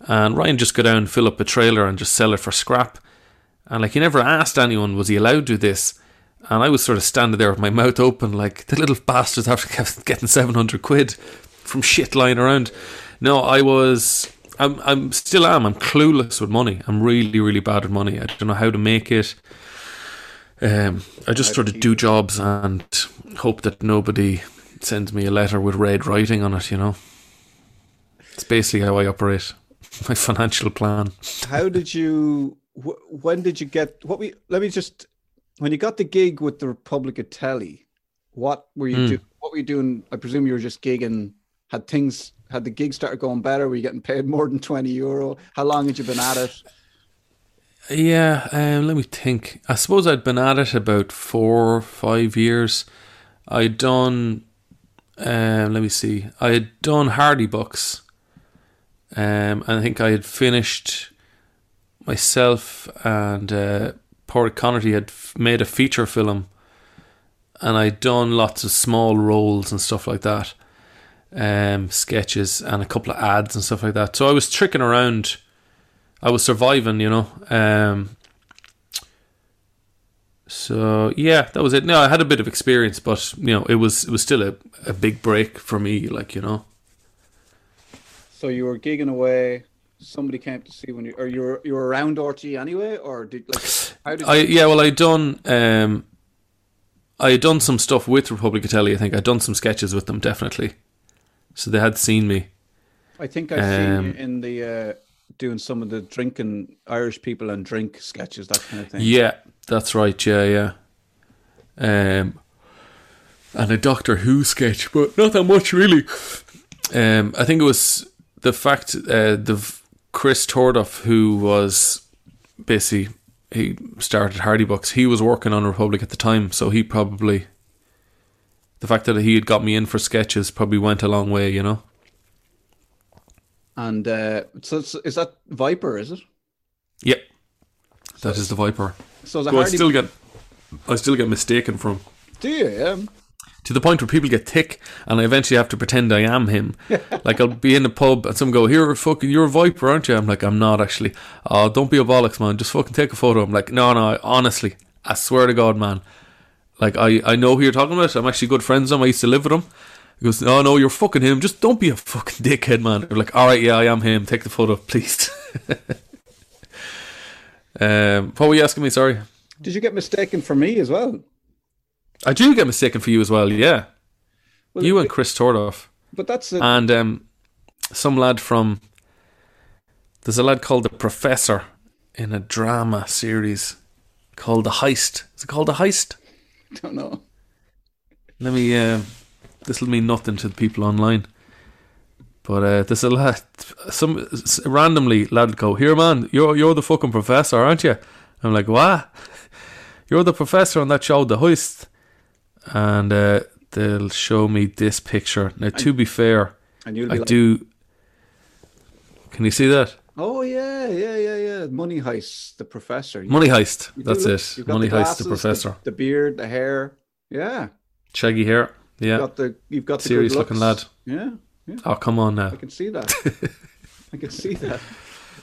And Ryan just go down, and fill up a trailer, and just sell it for scrap. And like he never asked anyone, was he allowed to do this? And I was sort of standing there with my mouth open, like the little bastards after getting seven hundred quid from shit lying around. No, I was. I'm. I'm still am. I'm clueless with money. I'm really, really bad at money. I don't know how to make it. Um, I just sort of do jobs and hope that nobody sends me a letter with red writing on it. You know, it's basically how I operate. My financial plan. how did you wh- when did you get what we let me just when you got the gig with the Republic of Telly what were you Hmm. doing what were you doing I presume you were just gigging had things had the gig started going better were you getting paid more than 20 euro how long had you been at it Yeah, um, let me think. I suppose I'd been at it about four, or five years. I'd done, um, let me see, I had done Hardy Bucks. Um, and I think I had finished myself and uh, Porrick Connerty had f- made a feature film. And I'd done lots of small roles and stuff like that. Um, sketches and a couple of ads and stuff like that. So I was tricking around. I was surviving, you know. Um, so yeah, that was it. No, I had a bit of experience, but you know, it was it was still a, a big break for me, like you know. so you were gigging away somebody came to see when you or you were you were around RTÉ anyway or did like how did I yeah, well, I done um, I had done some stuff with Republic of Telly. I think I'd done some sketches with them, definitely. So they had seen me. I think I've seen um, you in the uh doing some of the drinking Irish people and drink sketches that kind of thing Yeah, that's right. Yeah, yeah. Um, and a Doctor Who sketch, but not that much really. Um, I think it was the fact uh, the Chris Tordoff, who was basically he started Hardy Bucks. He was working on Republic at the time, so he probably the fact that he had got me in for sketches probably went a long way, you know. and uh so is that Viper is it Yep, that is the Viper. so it Who I Hardy still get, I still get mistaken from. do you yeah to the point where people get thick and I eventually have to pretend I am him. like I'll be in a pub and some go, Here fucking you're a viper, aren't you? I'm like, I'm not actually. Oh, don't be a bollocks, man. Just fucking take a photo. I'm like, no, no, honestly, I swear to God, man. Like I, I know who you're talking about. I'm actually good friends with him. I used to live with him. He goes, No, no, you're fucking him. Just don't be a fucking dickhead, man. I'm like, Alright, yeah, I am him. Take the photo, please. um what were you asking me, sorry? Did you get mistaken for me as well? I do get mistaken for you as well, yeah. Well, you and Chris Tordoff. But that's a, and um, some lad from there's a lad called the Professor in a drama series called The Heist. Is it called The Heist? I don't know. Let me. Uh, this will mean nothing to the people online. But uh, there's a lad, some s- randomly lad go here, man. You're you're the fucking professor, aren't you? I'm like, what? You're the professor on that show, The Heist, and uh, they'll show me this picture. Now, to be fair, And you'll be I like, do. Can you see that? oh yeah, yeah, yeah, yeah. Money Heist, the professor. You- Money Heist. That's look- it. you've got Money Heist, the professor. the, beard, the hair. Yeah, Shaggy hair. you've Yeah. got the you've got the Serious good looking lad. Yeah, yeah, Oh, come on now. I can see that. I can see that.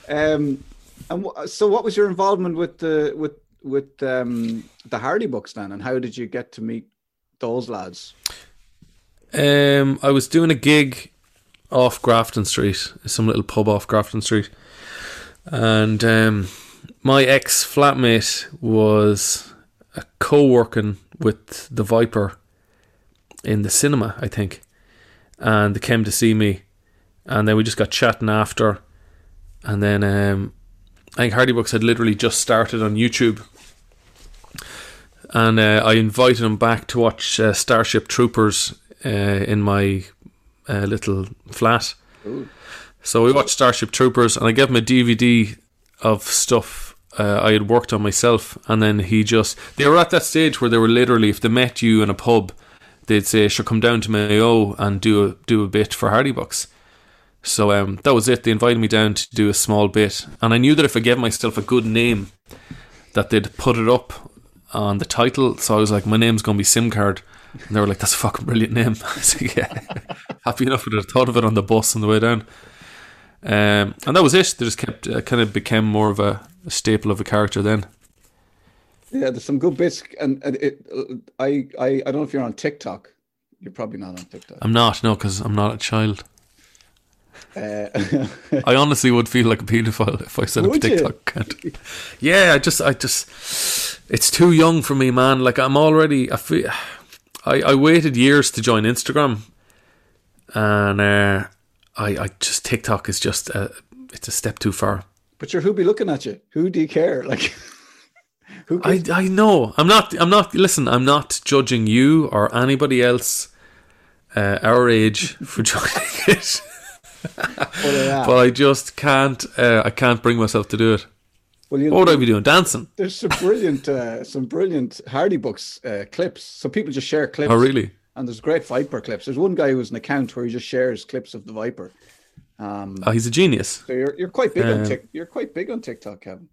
Um, and wh- so, what was your involvement with the with with um, the Hardy Bucks then, and how did you get to meet those lads? Um, I was doing a gig off Grafton Street, some little pub off Grafton Street, and um, my ex flatmate was co-working with the Viper in the cinema, I think, and they came to see me, and then we just got chatting after, and then um, I think Hardy Bucks had literally just started on YouTube. And uh, I invited him back to watch uh, Starship Troopers uh, in my uh, little flat. So we watched Starship Troopers, and I gave him a DVD of stuff uh, I had worked on myself. And then he just they were at that stage where they were literally, if they met you in a pub, they'd say, "Should come down to Mayo and do a do a bit for Hardy Bucks." So um, that was it. They invited me down to do a small bit, and I knew that if I gave myself a good name, that they'd put it up on the title. So I was like, "My name's gonna be Sim Card," and they were like, "That's a fucking brilliant name." I was like, "Yeah." Happy enough with it. I thought of it on the bus on the way down. Um, and that was it. They just kept uh, kind of became more of a, a staple of a character then. Yeah, there's some good bits, and, and it. I, I I don't know if you're on TikTok. You're probably not on TikTok. I'm not no, because I'm not a child. Uh, I honestly would feel like a paedophile if I set up a Would? TikTok account. Yeah, I just, I just, it's too young for me, man. Like I'm already, I feel, I, I waited years to join Instagram, and uh, I, I just TikTok is just, a, it's a step too far. but you're who be looking at you? Who do you care? Like, who? I, I know. I'm not. I'm not. Listen, I'm not judging you or anybody else uh, our age for joining it. But I just can't. Uh, I can't bring myself to do it. well, you, What would I be doing? Dancing? there's some brilliant, uh, some brilliant Hardy Bucks uh, clips. So people just share clips. Oh, really? And there's great Viper clips. There's one guy who has an account where he just shares clips of the Viper. Um, Oh, he's a genius. so you're you're quite big on Um, Tik. You're quite big on TikTok, Kevin.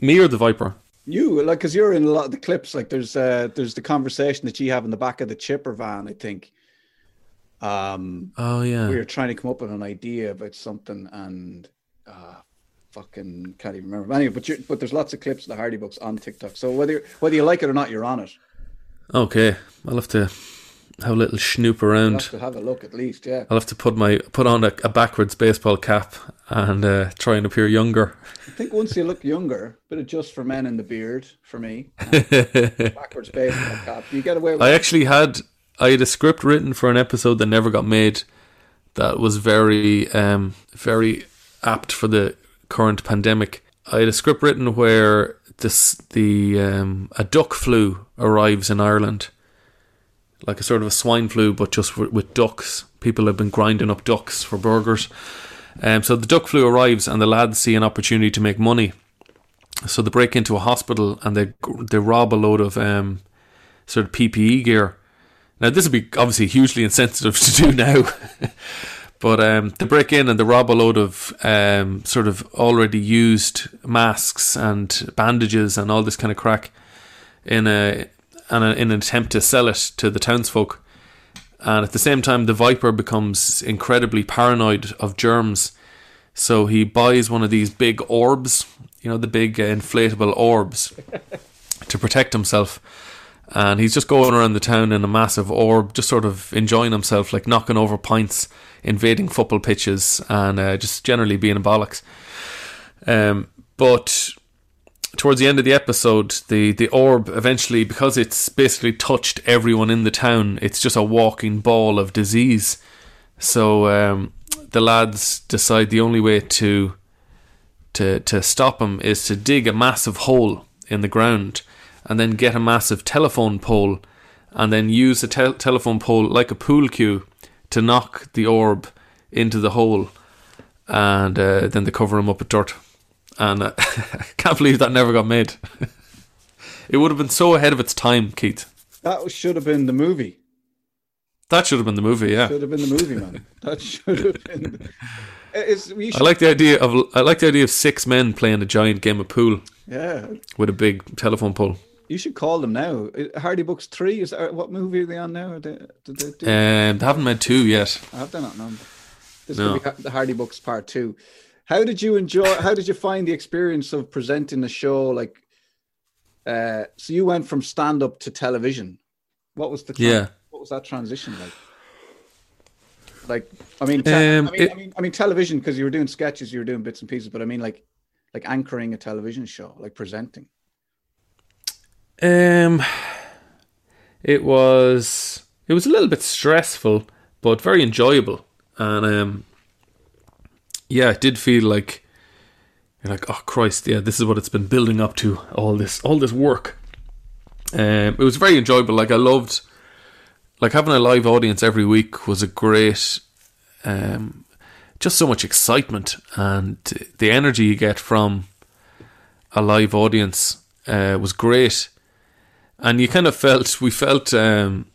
Me or the Viper? You like because you're in a lot of the clips. Like there's uh there's the conversation that you have in the back of the chipper van. I think. Um, Oh yeah. we were trying to come up with an idea about something and uh fucking can't even remember. Anyway but but there's lots of clips of the Hardy Bucks on tiktok. So whether you whether you like it or not you're on it. Okay, I'll have to have a little snoop around. have to have a look at least yeah. I'll have to put my put on a, a backwards baseball cap and uh, try and appear younger. i think once you look younger bit of just for men in the beard for me. Backwards baseball cap. You get away with I actually had I had a script written for an episode that never got made. That was very um, very apt for the current pandemic. I had a script written where this the um, a duck flu arrives in Ireland, like a sort of a swine flu, but just with, ducks. People have been grinding up ducks for burgers. Um, so the duck flu arrives, and the lads see an opportunity to make money. So they break into a hospital and they they rob a load of um, sort of PPE gear. Now this would be obviously hugely insensitive to do now, but um, they break in and they rob a load of um, sort of already used masks and bandages and all this kind of crack in a, in, a, in an attempt to sell it to the townsfolk. And at the same time, the Viper becomes incredibly paranoid of germs. So he buys one of these big orbs, you know, the big uh, inflatable orbs, to protect himself. And he's just going around the town in a massive orb, just sort of enjoying himself, like knocking over pints, invading football pitches, and uh, just generally being a bollocks. Um, but towards the end of the episode, the, the orb eventually, because it's basically touched everyone in the town, it's just a walking ball of disease. So um, the lads decide the only way to to to stop him is to dig a massive hole in the ground and then get a massive telephone pole and then use a tel- telephone pole like a pool cue to knock the orb into the hole and uh, then they cover him up with dirt. And uh, I can't believe that never got made. It would have been so ahead of its time Keith. That should have been the movie. That should have been the movie yeah. Should have been the movie man. That should have been we I like the idea of I like the idea of six men playing a giant game of pool yeah, with a big telephone pole. You should call them now. Uh, Hardy Bucks three is that, what movie are they on now? They, did they do? Um, they haven't made two yet. I have they not known. This No. could be the Hardy Bucks part two. How did you enjoy? How did you find the experience of presenting the show? Like, uh, so you went from stand up to television. What was the tran- Yeah. What was that transition like? Like, I mean, te- Um, I mean, it- I mean, I mean, television because you were doing sketches, you were doing bits and pieces, but I mean, like, like anchoring a television show, like presenting. Um, it was it was a little bit stressful, but very enjoyable, and um, yeah, it did feel like you're like, oh Christ, yeah, this is what it's been building up to all this all this work. Um, it was very enjoyable. Like I loved, like having a live audience every week was a great, um, just so much excitement and the energy you get from a live audience uh, was great and you kind of felt we felt um,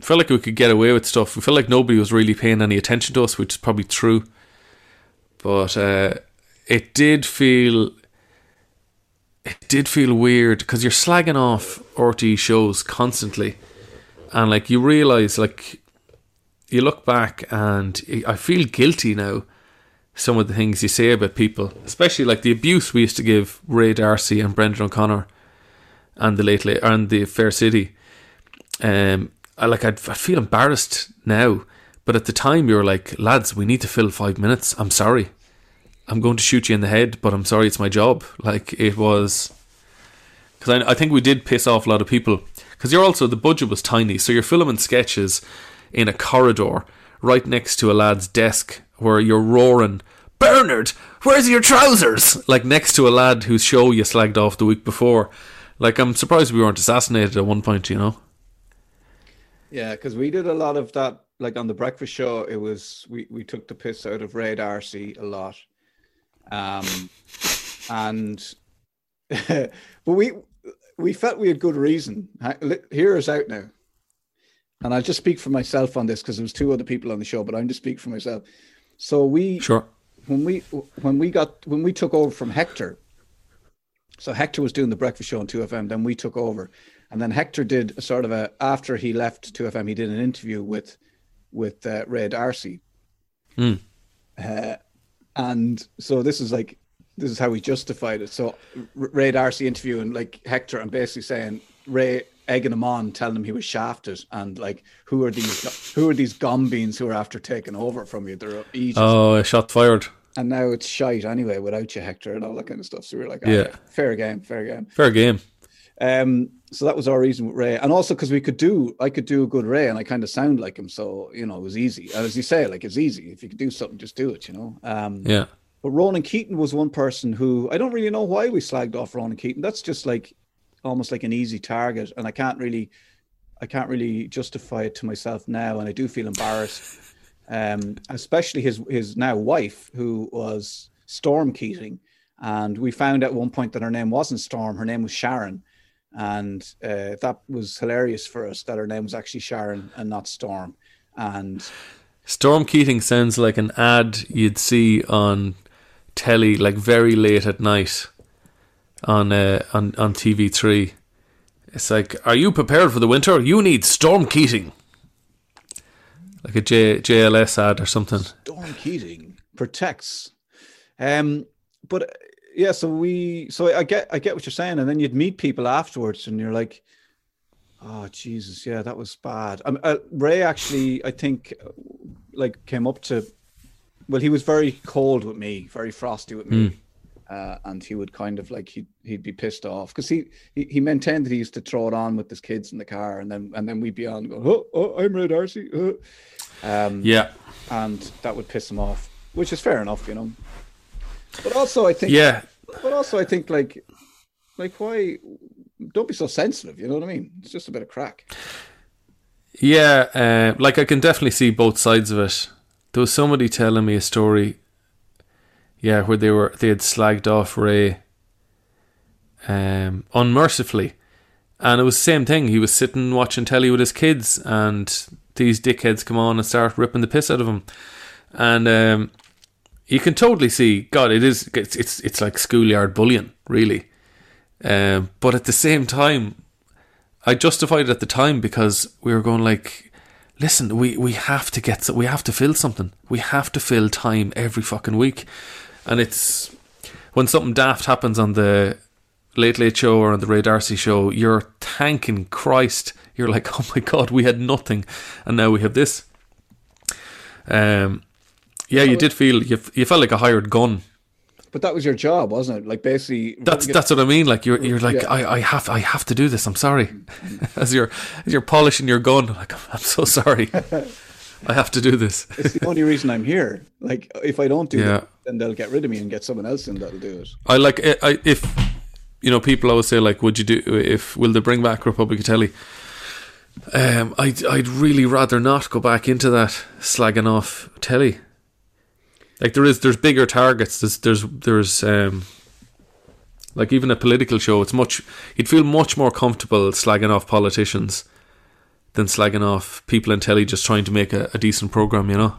felt like we could get away with stuff. We felt like nobody was really paying any attention to us, which is probably true. But uh, it did feel it did feel weird because you're slagging off RTÉ shows constantly, and like you realize like you look back and I feel guilty now. Some of the things you say about people, especially like the abuse we used to give Ray D'Arcy and Brendan O'Connor and the late late and the Fair City. Um, I like I'd, I feel embarrassed now, but at the time you were like, lads, we need to fill five minutes. I'm sorry, I'm going to shoot you in the head, but I'm sorry, it's my job. Like it was, because I, I think we did piss off a lot of people. Because you're also the budget was tiny, so you're filming sketches in a corridor right next to a lad's desk where you're roaring. Bernard, where's your trousers? Like next to a lad whose show you slagged off the week before. Like I'm surprised we weren't assassinated at one point, you know. Yeah, because we did a lot of that. Like on the breakfast show, it was we we took the piss out of Ray D'Arcy a lot, um, and but we we felt we had good reason. Hear us out now, and I'll just speak for myself on this because there was two other people on the show, but I'm just speak for myself. So we Sure. when we when we got when we took over from Hector. So Hector was doing the breakfast show on 2FM, then we took over. And then Hector did a sort of a after he left 2FM, he did an interview with with uh, Ray D'Arcy. Hmm. Uh, and so this is like this is how we justified it. So Ray D'Arcy interviewing like Hector and basically saying Ray egging him on, telling him he was shafted, and like who are these who are these gombeans who are after taking over from you? They're Aegis Oh, a shot fired. And now it's shite anyway without you, Hector, and all that kind of stuff. So we are like, ah, Yeah. fair game, fair game. Fair game. Um, so that was our reason with Ray, and also because we could do, I could do a good Ray, and I kind of sound like him, so you know it was easy. As you say, like it's easy if you could do something, just do it, you know. Um, Yeah. but Ronan Keating was one person who I don't really know why we slagged off Ronan Keating. That's just like almost like an easy target, and I can't really, I can't really justify it to myself now, and I do feel embarrassed. Um, especially his his now wife, who was Storm Keating, and we found at one point that her name wasn't Storm, her name was Sharon, and uh, that was hilarious for us that her name was actually Sharon and not Storm, and Storm Keating sounds like an ad you'd see on telly, like very late at night on uh, on on TV three. It's like, are you prepared for the winter? You need Storm Keating, like a J, JLS ad or something. Storm Keating protects. Um, but uh, yeah, so we, so I get, I get what you're saying, and then you'd meet people afterwards, and you're like, oh Jesus, yeah, that was bad. Um, uh, Ray actually, I think, like came up to, well, he was very cold with me, very frosty with me. Uh, and he would kind of like he'd he'd be pissed off because he, he he maintained that he used to throw it on with his kids in the car and then and then we'd be on and go oh, oh I'm Ray D'Arcy uh. um Yeah, and that would piss him off, which is fair enough, you know. But also, I think, yeah, but also, I think, like, like, why? Don't be so sensitive. You know what I mean? It's just a bit of crack. yeah. Uh, like I can definitely see both sides of it. There was somebody telling me a story. Yeah, where they were they had slagged off Ray um, unmercifully. And it was the same thing. He was sitting watching telly with his kids, and these dickheads come on and start ripping the piss out of him. And um, you can totally see. God, it is. It's it's, it's like schoolyard bullying, really. Um, but at the same time, I justified it at the time because we were going like, listen, we we have to get we have to fill something. We have to fill time every fucking week, and it's when something daft happens on the Late Late Show or on the Ray D'Arcy show, you're thanking Christ. You're like, oh my god, we had nothing, and now we have this. Um, yeah, you did feel you, you felt like a hired gun. But that was your job, wasn't it? Like basically, That's that's what I mean. Like you're you're like Yeah. I, I have I have to do this. I'm sorry. as you're as you're polishing your gun, like I'm so sorry. I have to do this. it's the only reason I'm here. Like if I don't do Yeah. that, then they'll get rid of me and get someone else in that'll do it. I like I, I if you know people always say like, would you do if will they bring back Republic of Telly? Um, I'd I'd really rather not go back into that slagging off telly. Like there is there's bigger targets. There's there's there's um like even a political show. It's much you'd feel much more comfortable slagging off politicians than slagging off people in telly just trying to make a, a decent program. You know,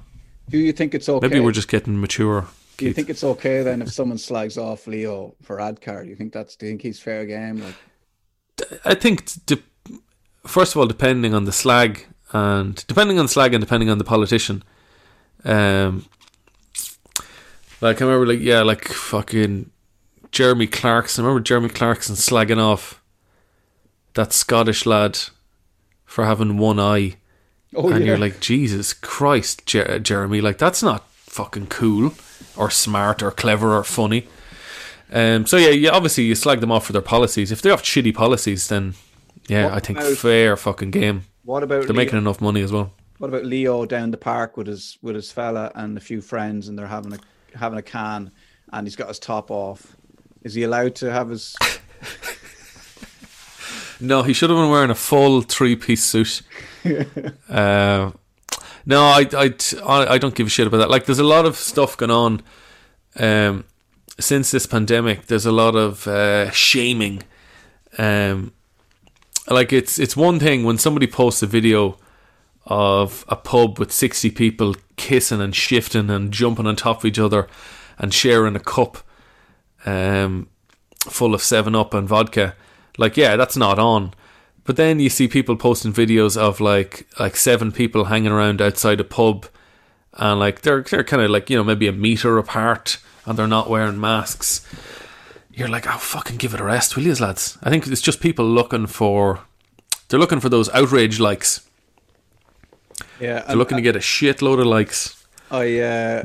Do you think it's okay? maybe we're just getting mature. Do you Keith. think it's okay then if someone slags off Leo Varadkar? Do you think that's? Do you think he's fair game? Like I think de- first of all, depending on the slag and depending on the slag and depending on the politician, um, like I remember, like yeah, like fucking Jeremy Clarkson. I remember Jeremy Clarkson slagging off that Scottish lad for having one eye, oh and yeah, you're like, Jesus Christ, Jer- Jeremy, like that's not fucking cool or smart or clever or funny. Um, so yeah, yeah, obviously you slag them off for their policies. If they have shitty policies, then yeah, What I think about- fair fucking game. what about They're Leo, making enough money as well. what about Leo down the park with his with his fella and a few friends, and they're having a having a can, and he's got his top off. Is he allowed to have his? No, he should have been wearing a full three piece suit. uh, no, I, I, I don't give a shit about that. Like, there's a lot of stuff going on um, since this pandemic. There's a lot of uh, shaming. Um, like, it's it's one thing when somebody posts a video of a pub with 60 people kissing and shifting and jumping on top of each other and sharing a cup um, full of 7 Up and vodka. Like, yeah, that's not on. But then you see people posting videos of like like seven people hanging around outside a pub and like they're they're kind of like, you know, maybe a meter apart and they're not wearing masks. You're like, oh fucking give it a rest, will you, lads? I think it's just people looking for they're looking for those outrage likes. Yeah, They're looking to get a shitload of likes. I uh,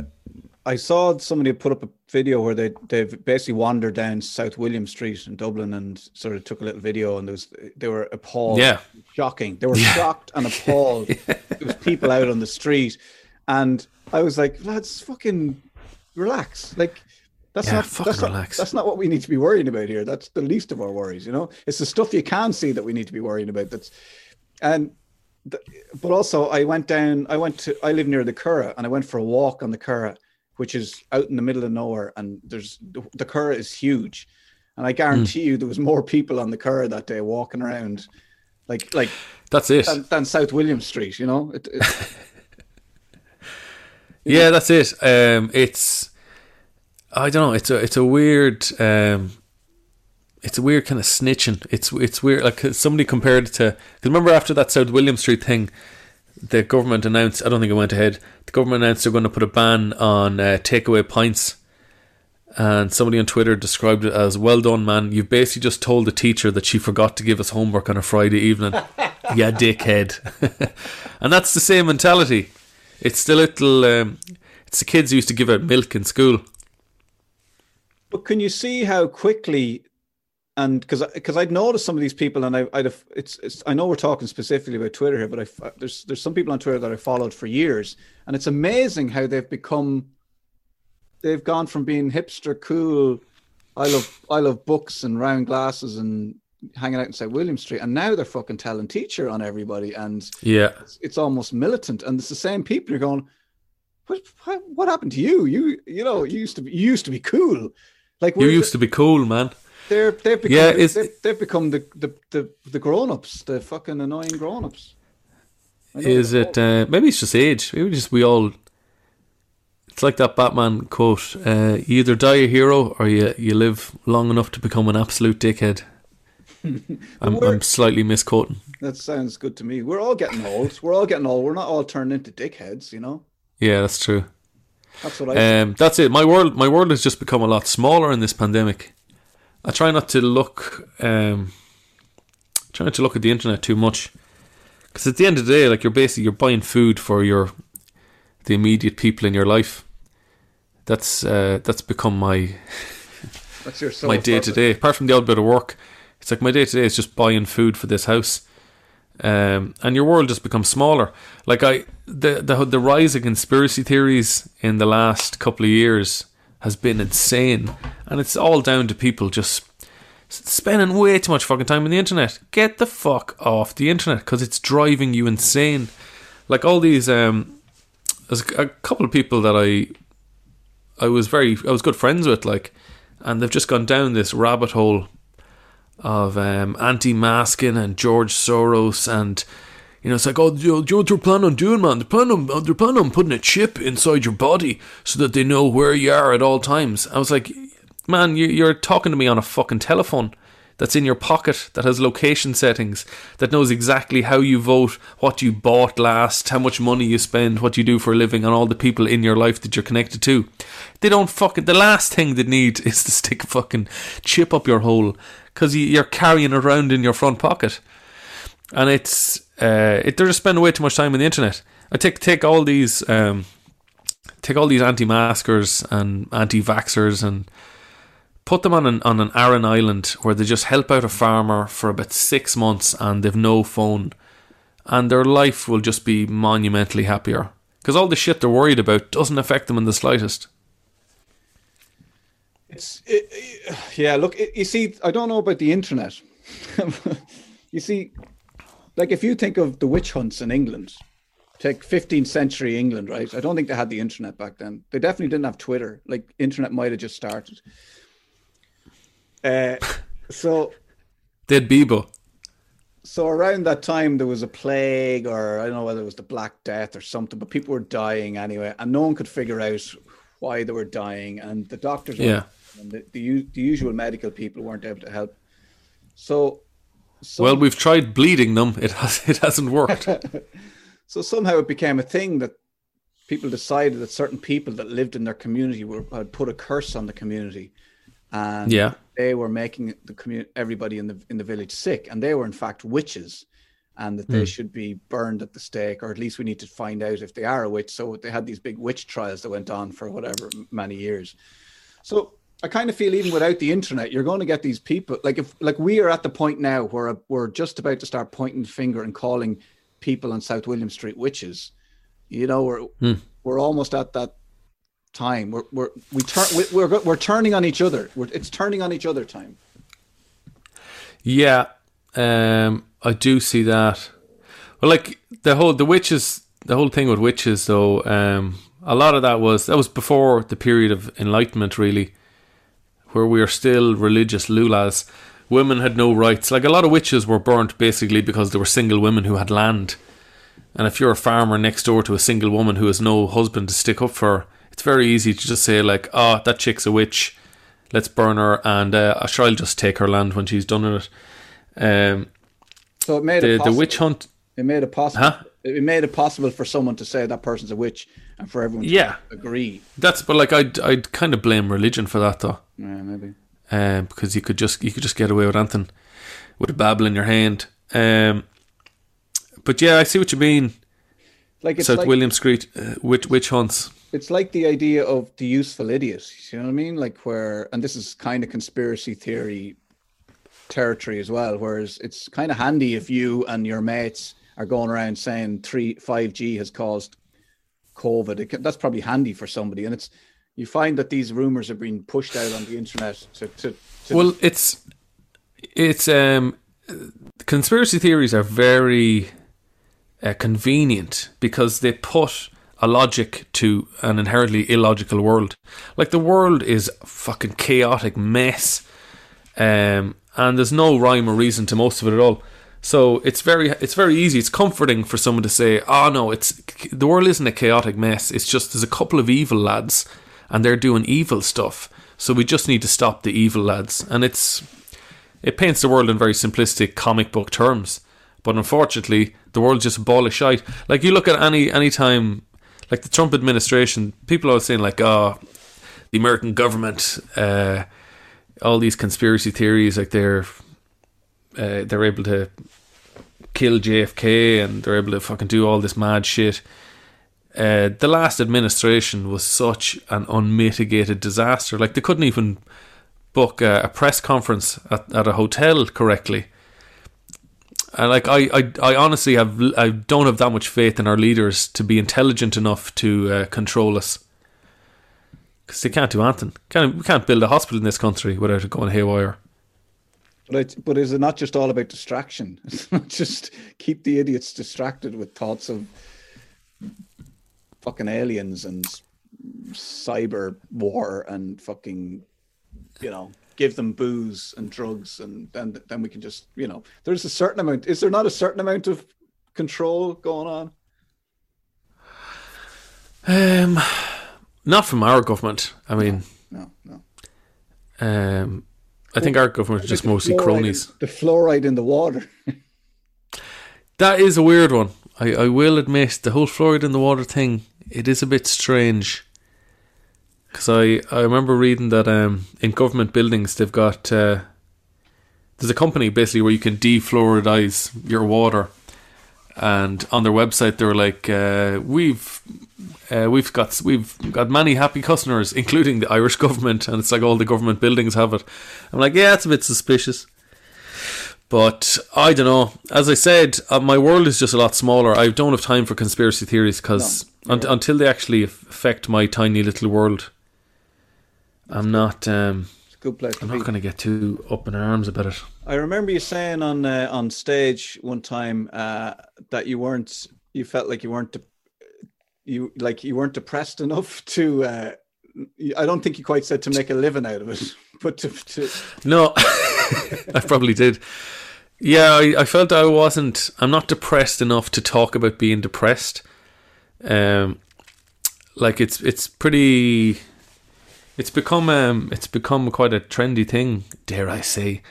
I saw somebody put up a video where they they've basically wandered down South William Street in Dublin and sort of took a little video and there was they were appalled, Yeah. shocking. They were shocked and appalled. There was people out on the street, and I was like, lads, fucking relax. Like that's Yeah, not that's not, that's not what we need to be worrying about here. That's the least of our worries. You know, it's the stuff you can see that we need to be worrying about. That's and but also I went down I went to I live near the Curragh and I went for a walk on the Curragh which is out in the middle of nowhere and there's the, the Curragh is huge and I guarantee you there was more people on the Curragh that day walking around like like That's it. than, than South William Street you know it, it, Yeah, that's it. Um, it's I don't know. It's a it's a weird um, it's a weird kind of snitching. It's it's weird. Like somebody compared it to because remember after that South William Street thing, the government announced. I don't think it went ahead. The government announced they're going to put a ban on uh, takeaway pints. And somebody on Twitter described it as, "Well done, man! You've basically just told the teacher that she forgot to give us homework on a Friday evening. yeah, dickhead." and that's the same mentality. It's the little, um, it's the kids who used to give out milk in school. but can you see how quickly and because because I'd noticed some of these people and I, I'd have, it's, it's I know we're talking specifically about Twitter here but I there's there's some people on Twitter that I followed for years and it's amazing how they've become they've gone from being hipster cool I love I love books and round glasses and hanging out inside William Street and now they're fucking telling teacher on everybody and Yeah, it's, it's almost militant and it's the same people you're going what, what what happened to you? You you know you used to be you used to be cool. Like you used to be cool, man. They're they've become Yeah, the, it's- they've, they've become the the the, the grown ups, the fucking annoying grown ups. Is it? Uh, maybe it's just age. Maybe just we all. It's It's like that Batman quote: uh, "You either die a hero, or you you live long enough to become an absolute dickhead." I'm, I'm slightly misquoting. That sounds good to me. We're all getting old. We're all getting old. We're not all turned into dickheads, you know. Yeah, that's true. That's what I. Um, that's it. My world, my world has just become a lot smaller in this pandemic. I try not to look, um, try not to look at the internet too much, because at the end of the day, like you're basically you're buying food for your the immediate people in your life. That's uh, that's become my that's your my day to day. Apart from the odd bit of work, it's like my day to day is just buying food for this house. Um, and your world just becomes smaller. Like I, the the the rise of conspiracy theories in the last couple of years has been insane, and it's all down to people just spending way too much fucking time on the internet. Get the fuck off the internet because it's driving you insane. Like all these, um, there's a couple of people that I I was very I was good friends with, like, and they've just gone down this rabbit hole of um, anti-masking and George Soros and you know it's like oh you know, you know what they're planning on doing man? They're planning on uh, they're planning on putting a chip inside your body so that they know where you are at all times. I was like man you, you're talking to me on a fucking telephone that's in your pocket that has location settings that knows exactly how you vote what you bought last how much money you spend what you do for a living and all the people in your life that you're connected to. They don't fucking the last thing they need is to stick a fucking chip up your hole because you're carrying around in your front pocket. And it's uh, it, they're just spending way too much time on the internet I take take all these um, take all these anti-maskers and anti-vaxxers and put them on an on an Aran island where they just help out a farmer for about six months and they've no phone, and their life will just be monumentally happier because all the shit they're worried about doesn't affect them in the slightest. It's it, yeah. Look, it, you see, I don't know about the internet. you see, like if you think of the witch hunts in England, take 15th century England, right? I don't think they had the internet back then. They definitely didn't have Twitter. Like internet might have just started. Uh, so They'd Bebo. so around that time there was a plague or i don't know whether it was the black death or something but people were dying anyway and no one could figure out why they were dying and the doctors Yeah. and the, the, the usual medical people weren't able to help so so, Well, we've tried bleeding them. It has it hasn't worked. so somehow it became a thing that people decided that certain people that lived in their community were had put a curse on the community and Yeah. they were making the community everybody in the in the village sick and they were in fact witches and that they hmm. should be burned at the stake or at least we need to find out if they are a witch so they had these big witch trials that went on for whatever many years so i kind of feel even without the internet you're going to get these people like if like we are at the point now where we're just about to start pointing the finger and calling people on south william street witches. You know we're Hmm. we're almost at that time. We're we're we turn we- we're we're turning on each other. We're, it's turning on each other time. Yeah, um, I do see that. Well, like the whole the witches, the whole thing with witches, though, um, a lot of that was that was before the period of enlightenment, really, where we are still religious lulas. Women had no rights. Like a lot of witches were burnt basically because they were single women who had land. And if you're a farmer next door to a single woman who has no husband to stick up for, it's very easy to just say like, "Oh, that chick's a witch. Let's burn her, and uh, sure I'll just take her land when she's done with it." Um, so it made the it the witch hunt. it made it possible Huh? it made it possible for someone to say that person's a witch and for everyone to Yeah, agree that's but like I'd I'd kind of blame religion for that though, yeah maybe um, because you could just you could just get away with anything with a babble in your hand. Um, but yeah, I see what you mean. like it's South like William Street uh, witch witch hunts. it's like the idea of the useful idiot. You know what I mean? Like where, and this is kind of conspiracy theory territory as well. Whereas it's kind of handy if you and your mates are going around saying three five G has caused COVID. Can, that's probably handy for somebody, and it's you find that these rumors are being pushed out on the internet to to, to Well, it's it's um conspiracy theories are very uh, convenient because they put a logic to an inherently illogical world. Like the world is a fucking chaotic mess, um, and there's no rhyme or reason to most of it at all. So it's very it's very easy. It's comforting for someone to say, "Oh no, it's the world isn't a chaotic mess. It's just there's a couple of evil lads, and they're doing evil stuff. So we just need to stop the evil lads." And it's it paints the world in very simplistic comic book terms. But unfortunately, the world's just a ball of shite. Like you look at any any time, like the Trump administration, people are saying like, "Oh, the American government." Uh, all these conspiracy theories, like they're uh, they're able to kill JFK and they're able to fucking do all this mad shit. Uh, the last administration was such an unmitigated disaster. Like they couldn't even book a, a press conference at, at a hotel correctly. And like I, I, I honestly have I don't have that much faith in our leaders to be intelligent enough to uh, control us because they can't do anything. Can't, we can't build a hospital in this country without it going haywire. But but is it not just all about distraction? It's not just keep the idiots distracted with thoughts of fucking aliens and cyber war and fucking you know give them booze and drugs and then then we can just you know there's a certain amount is there not a certain amount of control going on? Um not from our government i mean. No no. Um I think our government is just mostly cronies. The fluoride in the water. that is a weird one. I, I will admit the whole fluoride in the water thing. It is a bit strange. Because I, I remember reading that um, in government buildings they've got uh, there's a company basically where you can defluoridize your water, and on their website they're like uh, we've uh, we've got we've got many happy customers, including the Irish government, and it's like all the government buildings have it. I'm like, yeah, it's a bit suspicious. But I don't know. As I said, uh, my world is just a lot smaller. I don't have time for conspiracy theories because no, un- until they actually affect my tiny little world, I'm not. Um, good place. I'm not going to get too up in arms about it. I remember you saying on uh, on stage one time uh, that you weren't. You felt like you weren't. De- you like you weren't depressed enough to. Uh, I don't think you quite said to make a living out of it, but to. to... No, I probably did. Yeah, I, I felt I wasn't. I'm not depressed enough to talk about being depressed. Um, like it's it's pretty. It's become um it's become quite a trendy thing, dare I say,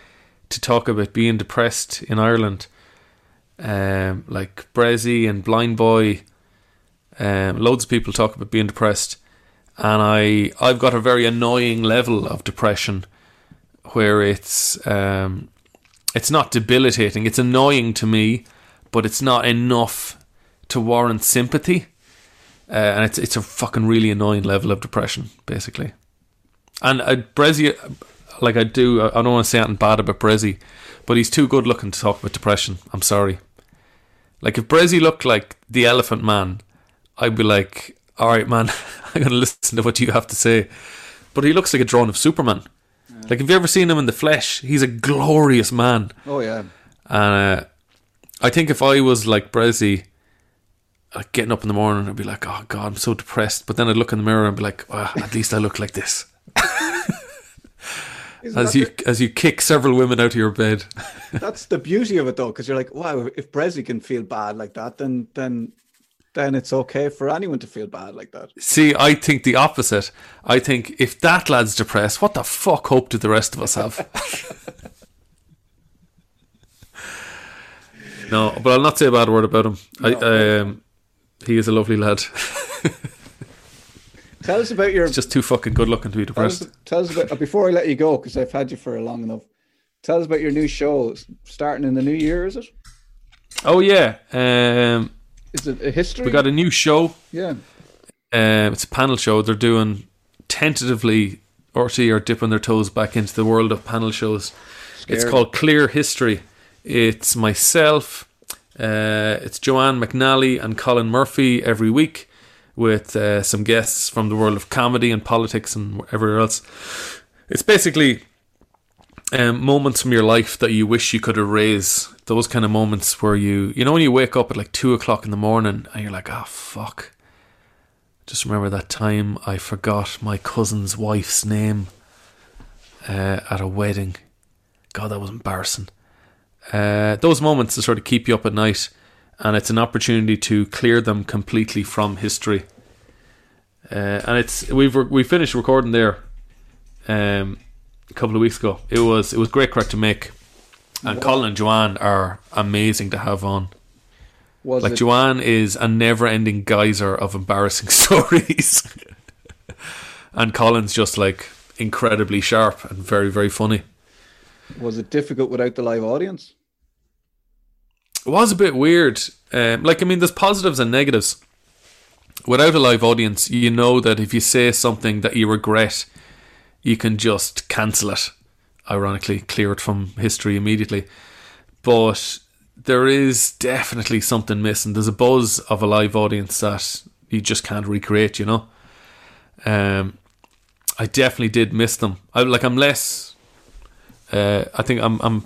to talk about being depressed in Ireland. Um, like Bressie and Blind Boy, um, loads of people talk about being depressed, and I I've got a very annoying level of depression, where it's um it's not debilitating. It's annoying to me, but it's not enough to warrant sympathy. Uh, and it's it's a fucking really annoying level of depression, basically. And uh, Bressie, like I do, I don't want to say anything bad about Bressie, but he's too good looking to talk about depression. I'm sorry. Like if Bressie looked like the Elephant Man, I'd be like, all right, man, I'm gonna listen to what you have to say. But he looks like a drone of Superman. Like, have you ever seen him in the flesh? He's a glorious man. Oh yeah. And uh, I think if I was like Bressie, like getting up in the morning, I'd be like, oh god, I'm so depressed. But then I'd look in the mirror and be like, well, at least I look like this. as you the, as you kick several women out of your bed. that's the beauty of it, though, because you're like, wow, if Bressie can feel bad like that, then then then it's okay for anyone to feel bad like that. See, I think the opposite. I think if that lad's depressed, what the fuck hope do the rest of us have? no, but I'll not say a bad word about him. No. I, um, he is a lovely lad. Tell us about your. He's just too fucking good looking to be depressed. Tell us, tell us about before I let you go because I've had you for long enough. Tell us about your new show starting in the new year. Is it? Oh yeah. Um, is it a history? We got a new show. Yeah. Um, it's a panel show. They're doing tentatively, RTÉ are dipping their toes back into the world of panel shows. Scared. It's called Clear History. It's myself, uh, it's Joanne McNally and Colin Murphy every week with uh, some guests from the world of comedy and politics and everywhere else. It's basically um, moments from your life that you wish you could erase. Those kind of moments where you, you know, when you wake up at like two o'clock in the morning and you're like, oh, fuck. Just remember that time I forgot my cousin's wife's name uh, at a wedding. God, that was embarrassing. uh, those moments to sort of keep you up at night, and it's an opportunity to clear them completely from history. Uh, and it's we've re- we finished recording there um, a couple of weeks ago. It was it was great crack to make, and Colin and Joanne are amazing to have on. Was Like it, Joanne is a never-ending geyser of embarrassing stories, and Colin's just like incredibly sharp and very very funny. was it difficult without the live audience? Was a bit weird. Um, like I mean, there's positives and negatives. Without a live audience, you know that if you say something that you regret, you can just cancel it. Ironically, clear it from history immediately. But there is definitely something missing. There's a buzz of a live audience that you just can't recreate. You know. Um, I definitely did miss them. I like. I'm less. Uh, I think I'm. I'm.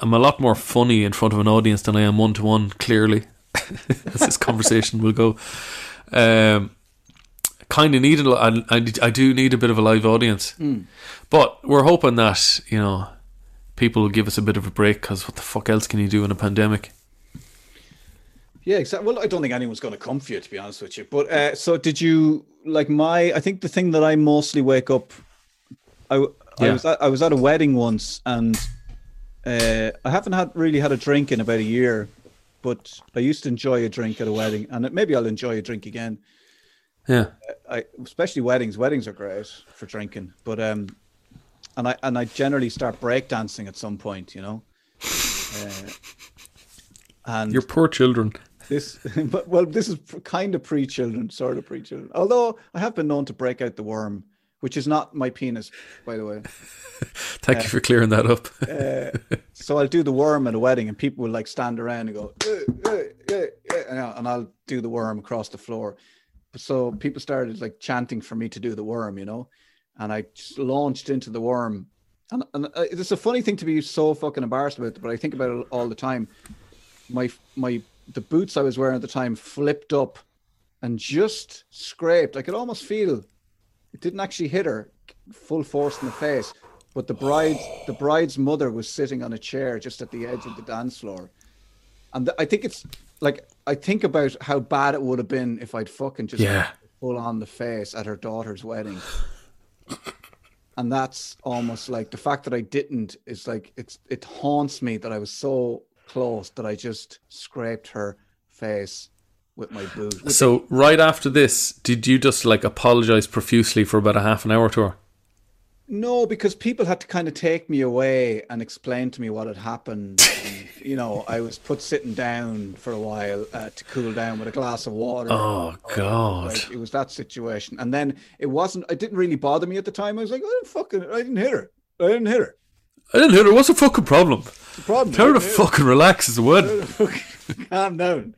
I'm a lot more funny in front of an audience than I am one to one. Clearly, as this conversation will go. Um, kind of need a, I, I, I do need a bit of a live audience, but we're hoping that you know people will give us a bit of a break because what the fuck else can you do in a pandemic? Yeah, exactly. Well, I don't think anyone's going to come for you, to be honest with you. But uh, so, did you like my? I think the thing that I mostly wake up. I, I was at, I was at a wedding once, and uh, I haven't had really had a drink in about a year, but I used to enjoy a drink at a wedding, and maybe I'll enjoy a drink again. Yeah, I especially weddings. Weddings are great for drinking, but um, and I and I generally start breakdancing at some point, you know. Uh, and your poor children. this, but well, this is kind of pre-children, sort of pre-children. Although I have been known to break out the worm, which is not my penis, by the way. Thank you for clearing that up. So I'll do the worm at a wedding, and people will like stand around and go, "Eh, eh, eh, eh," and I'll- do the worm across the floor. So people started like chanting for me to do the worm, you know, and I just launched into the worm. And, and uh, it's a funny thing to be so fucking embarrassed about, but I think about it all the time. My my the boots I was wearing at the time flipped up and just scraped. I could almost feel it didn't actually hit her full force in the face, but the bride the bride's mother was sitting on a chair just at the edge of the dance floor. And th- I think it's like I think about how bad it would have been if I'd fucking just Yeah. full on the face at her daughter's wedding. And that's almost like the fact that I didn't is like it's it haunts me that I was so close that I just scraped her face with my boot. With So right after this, did you just like apologize profusely for about a half an hour to her? No, because people had to kind of take me away and explain to me what had happened. And, you know, I was put sitting down for a while uh, to cool down with a glass of water. Oh God! Like, it was that situation, and then it wasn't. It didn't really bother me at the time. I was like, I didn't fucking, I didn't hit her. I didn't hit her. I didn't hit her. What's the fucking problem? The problem. Tell her to didn't hit her. fucking relax as a wedding. calm down.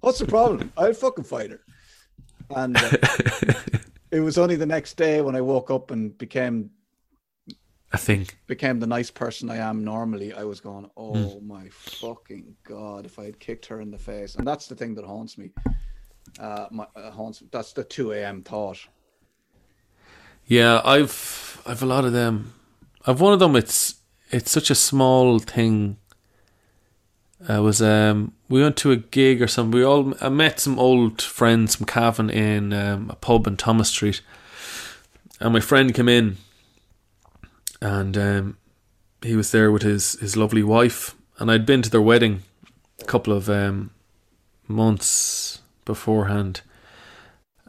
What's the problem? I'll fucking fight her. And uh, it was only the next day when I woke up and became I think. became the nice person I am normally, I was going, oh my fucking god, if I had kicked her in the face, and that's the thing that haunts me. Uh, my uh, haunts. That's the two a.m. thought. Yeah, I've I've a lot of them. I've one of them. It's it's such a small thing. I was um we went to a gig or something. We all I met some old friends from Cavan in um, a pub in Thomas Street, and my friend came in, and um, he was there with his his lovely wife, and I'd been to their wedding a couple of um, months beforehand.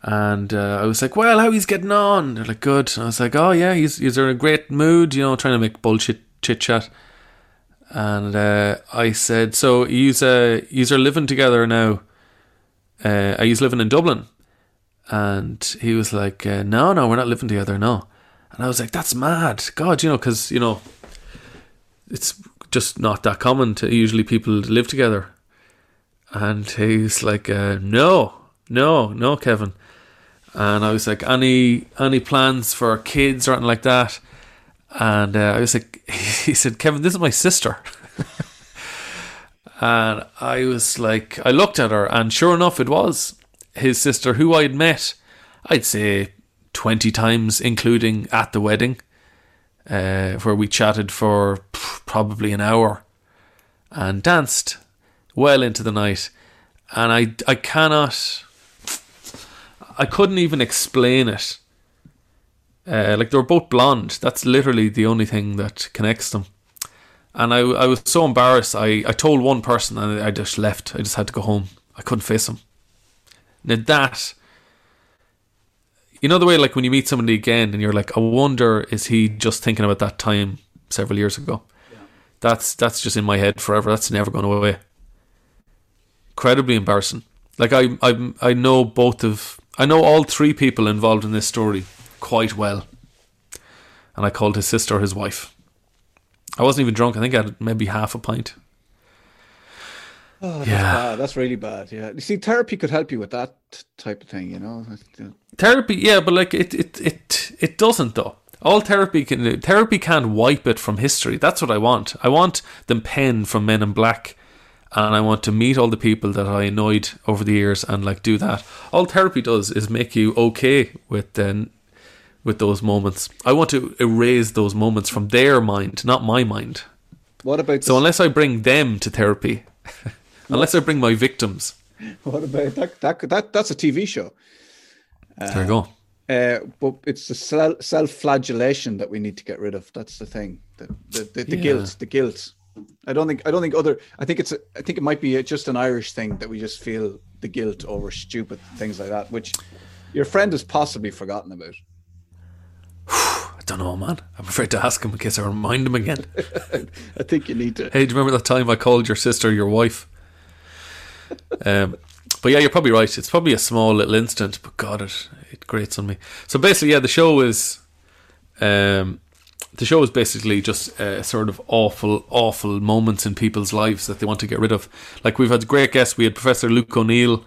And uh, I was like, "Well, how he's getting on?" They're like, "Good." And I was like, "Oh yeah, he's he's in a great mood, you know, trying to make bullshit chit chat." And uh, I said, "So you's uh, you's are living together now? Uh, are living in Dublin?" And he was like, uh, "No, no, we're not living together, no." And I was like, "That's mad, God, you know, because you know, it's just not that common to usually people live together." And he's like, uh, "No, no, no, Kevin." And I was like, "Any any plans for kids or anything like that?" And uh, I was like, "He said, Kevin, this is my sister." and I was like, I looked at her, and sure enough, it was his sister, who I'd met, I'd say twenty times, including at the wedding, uh, where we chatted for probably an hour. and danced well into the night. And I, I cannot, I couldn't even explain it. Uh, like they were both blonde. That's literally the only thing that connects them. And I, I was so embarrassed. I, I told one person and I just left. I just had to go home. I couldn't face him. Now that, you know the way like when you meet somebody again and you're like, I wonder is he just thinking about that time several years ago? Yeah. That's that's just in my head forever. That's never going away. Incredibly embarrassing. Like I I I know both of I know all three people involved in this story quite well. And I called his sister his wife. I wasn't even drunk. I think I had maybe half a pint. Oh, that's yeah, bad. that's really bad. Yeah, you see, therapy could help you with that type of thing. You know, therapy. Yeah, but like it, it, it, it doesn't though. All therapy can do, therapy can't wipe it from history. That's what I want. I want them pen from Men in Black, and I want to meet all the people that I annoyed over the years and like do that. All therapy does is make you okay with then with those moments. I want to erase those moments from their mind, not my mind. What about so? Unless I bring them to therapy, unless I bring my victims. What about that? That, that that's a TV show. Uh, there you go. Uh, but it's the self-flagellation that we need to get rid of. That's the thing. The the, the, the yeah. guilt. The guilt. I don't think. I don't think other. I think it's. A, I think it might be just an Irish thing that we just feel the guilt over stupid things like that, which your friend has possibly forgotten about. I don't know, man. I'm afraid to ask him in case I remind him again. I think you need to. Hey, do you remember that time I called your sister your wife? um, but yeah, you're probably right. It's probably a small little instant, but God, it it grates on me. So basically, yeah, the show is, um, the show is basically just uh, sort of awful, awful moments in people's lives that they want to get rid of. Like we've had great guests. We had Professor Luke O'Neill.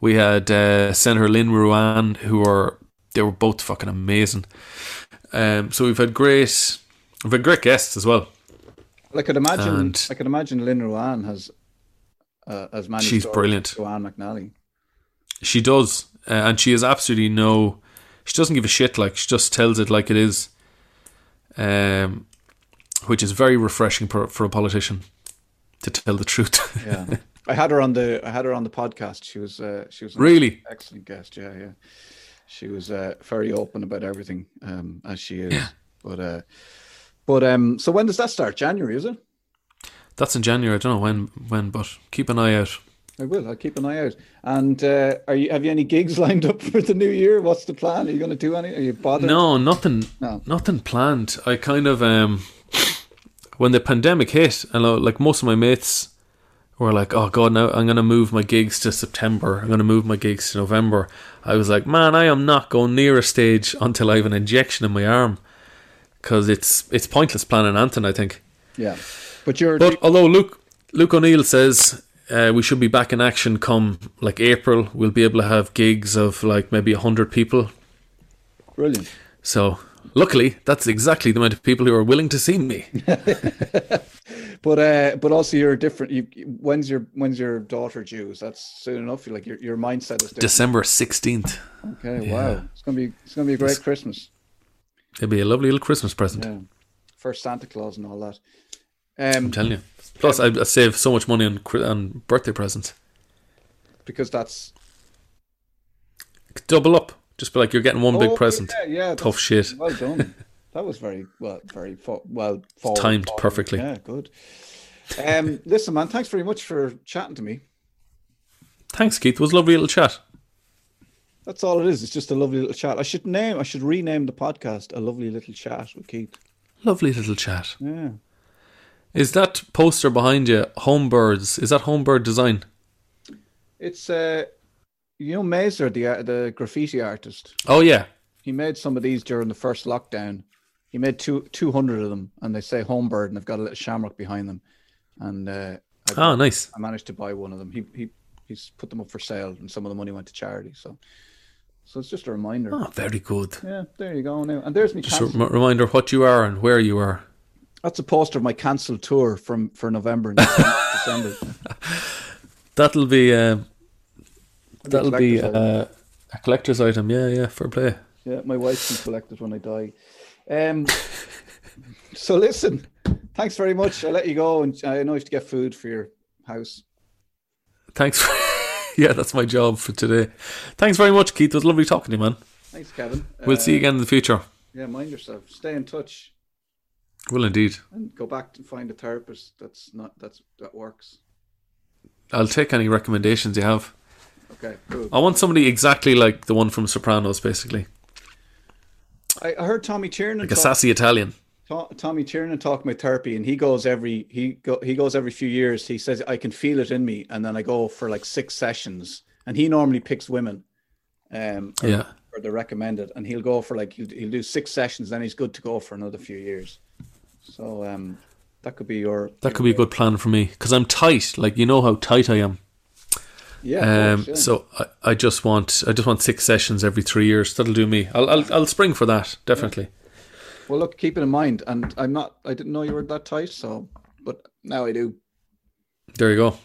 We had uh, Senator Lynn Ruane, who are they were both fucking amazing. Um, so we've had great, we've had great guests as well. Well, I could imagine. And I could imagine Lynn Ruane has uh, as many. She's brilliant. Joanne McNally. She does, uh, and she has absolutely no. She doesn't give a shit. Like she just tells it like it is, um, which is very refreshing for, for a politician to tell the truth. yeah, I had her on the I had her on the podcast. She was uh, she was really excellent guest. Yeah, yeah she was uh, very open about everything um, as she is. Yeah. But uh, but um, so when does that start? January, is it? That's in January. I don't know when when, but keep an eye out. I will. I'll keep an eye out. And uh, are you have you any gigs lined up for the new year? What's the plan? Are you going to do any? Are you bothered? No, nothing. No. nothing planned. I kind of um, when the pandemic hit, and like most of my mates were like, "Oh God, now I'm going to move my gigs to September. I'm going to move my gigs to November." I was like, "Man, I am not going near a stage until I have an injection in my arm." Because it's it's pointless planning Anton, I think. Yeah, but you're. But although Luke Luke O'Neill says uh, we should be back in action come like April, we'll be able to have gigs of like maybe hundred people. Brilliant. So luckily, that's exactly the amount of people who are willing to see me. but uh, but also you're different. You, when's your when's your daughter due? That's soon enough. Like your your mindset is different. December sixteenth. Okay, yeah. wow, it's gonna be it's gonna be a great it's, Christmas. It'll be a lovely little Christmas present. Yeah. First Santa Claus and all that. Um, I'm telling you. Plus, I, I save so much money on on birthday presents because that's double up. Just be like you're getting one oh, big present. Yeah, yeah tough shit. Well done. That was very well, very fo- well forward, timed forward. perfectly. Yeah, good. Um, listen, man, thanks very much for chatting to me. Thanks, Keith. It was a lovely little chat. That's all it is. It's just a lovely little chat. I should name, I should rename the podcast "A Lovely Little Chat" with Keith. Lovely little chat. Yeah. Is that poster behind you Homebirds? Is that Homebird design? It's uh, you know Maser, the uh, the graffiti artist. Oh yeah. He made some of these during the first lockdown. He made two two hundred of them, and they say Homebird, and they've got a little shamrock behind them. And uh, I, oh, nice! I managed to buy one of them. He he he's put them up for sale, and some of the money went to charity. So, so it's just a reminder. Oh, very good. Yeah, there you go. Now, and there's me. Just a reminder what you are and where you are. That's a poster of my cancelled tour from for November and December. That'll be uh, that'll be uh, a collector's item. Yeah, yeah, for play. Yeah, my wife can collect it when I die. Um, so listen, thanks very much. I'll let you go, and I know you have to get food for your house. Thanks. yeah, that's my job for today. Thanks very much, Keith. It was lovely talking to you, man. Thanks, Kevin. We'll see you again in the future. Yeah, mind yourself. Stay in touch Will indeed. and go back to find a therapist that's not that's that works. I'll take any recommendations you have. Okay, cool. I want somebody exactly like the one from Sopranos, basically. I, I heard Tommy Tiernan Like a sassy Italian. To- Tommy Tiernan talk about therapy, and he goes every he go he goes every few years. He says I can feel it in me, and then I go for like six sessions. And he normally picks women, um, or, Yeah. or they're recommended, and he'll go for like he'll, he'll do six sessions, then he's good to go for another few years. So um, that could be your That could be a good plan for me because I'm tight. Like you know how tight I am. Yeah. Um, course, yeah. so I, I just want I just want six sessions every three years. That'll do me. I'll I'll, I'll spring for that definitely. well, look, keep it in mind, and I'm not. I didn't know you were that tight, so but now I do. There you go.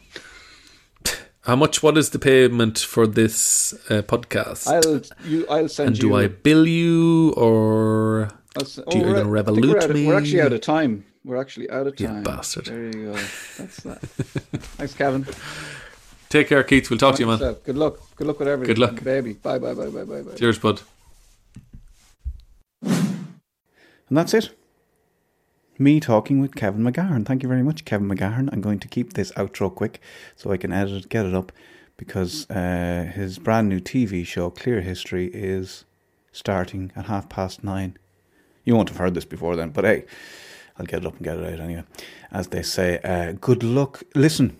How much? What is the payment for this uh, podcast? I'll you. I'll send and you. And do I bill you or Do you gonna at- we're Revolut out of- We're actually out of time. We're actually out of You time. bastard. There you go. That's that. Thanks, Kevin. Take care, Keith? We'll talk to you, man. Yourself. Good luck. Good luck with everything. Good luck. baby. Bye, bye, bye, bye, bye, bye. Cheers, bud. And that's it. Me talking with Kevin McGahern. Thank you very much, Kevin McGahern. I'm going to keep this outro quick so I can edit it, get it up, because uh, his brand new TV show, Clear History, is starting at half past nine. You won't have heard this before then, but hey, I'll get it up and get it out anyway. As they say, uh, good luck. Listen,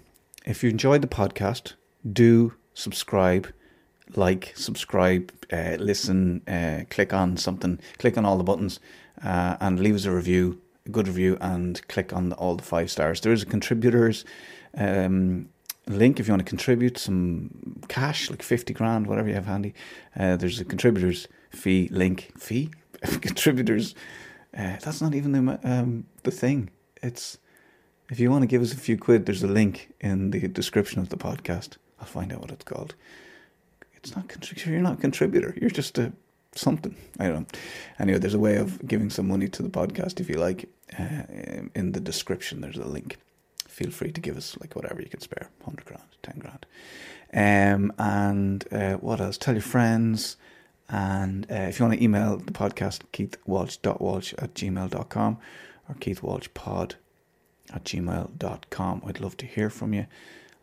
if you enjoyed the podcast, do subscribe, like, subscribe, uh, listen, uh, click on something, click on all the buttons, uh, and leave us a review, a good review, and click on the, all the five stars. There is a contributors um, link if you want to contribute some cash, like 50 grand, whatever you have handy. Uh, there's a contributors fee link. Fee? contributors. Uh, that's not even the, um, the thing. It's if you want to give us a few quid, there's a link in the description of the podcast. I'll find out what it's called. It's not contributor. You're not a contributor. You're just a something. I don't know. Anyway, there's a way of giving some money to the podcast if you like. Uh, in the description, there's a link. Feel free to give us like whatever you can spare, hundred grand, ten grand. Um, and uh, what else? Tell your friends. And uh, if you want to email the podcast, keithwalsh.walsh at gmail.com or keithwalshpod at gmail.com. I'd love to hear from you.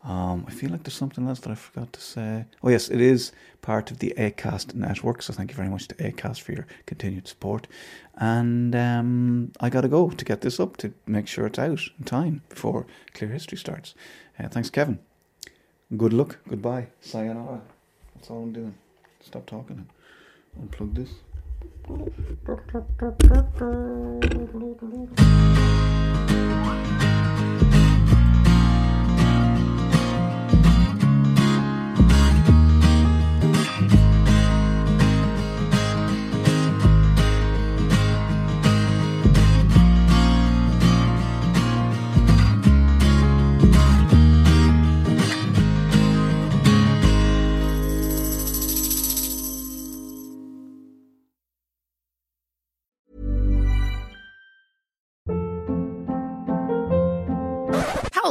Um, I feel like there's something else that I forgot to say. Oh, yes, it is part of the ACAST network. So thank you very much to ACAST for your continued support. And um, I got to go to get this up to make sure it's out in time before Clear History starts. Uh, thanks, Kevin. Good luck. Goodbye. Sayonara. That's all I'm doing. Stop talking and unplug this.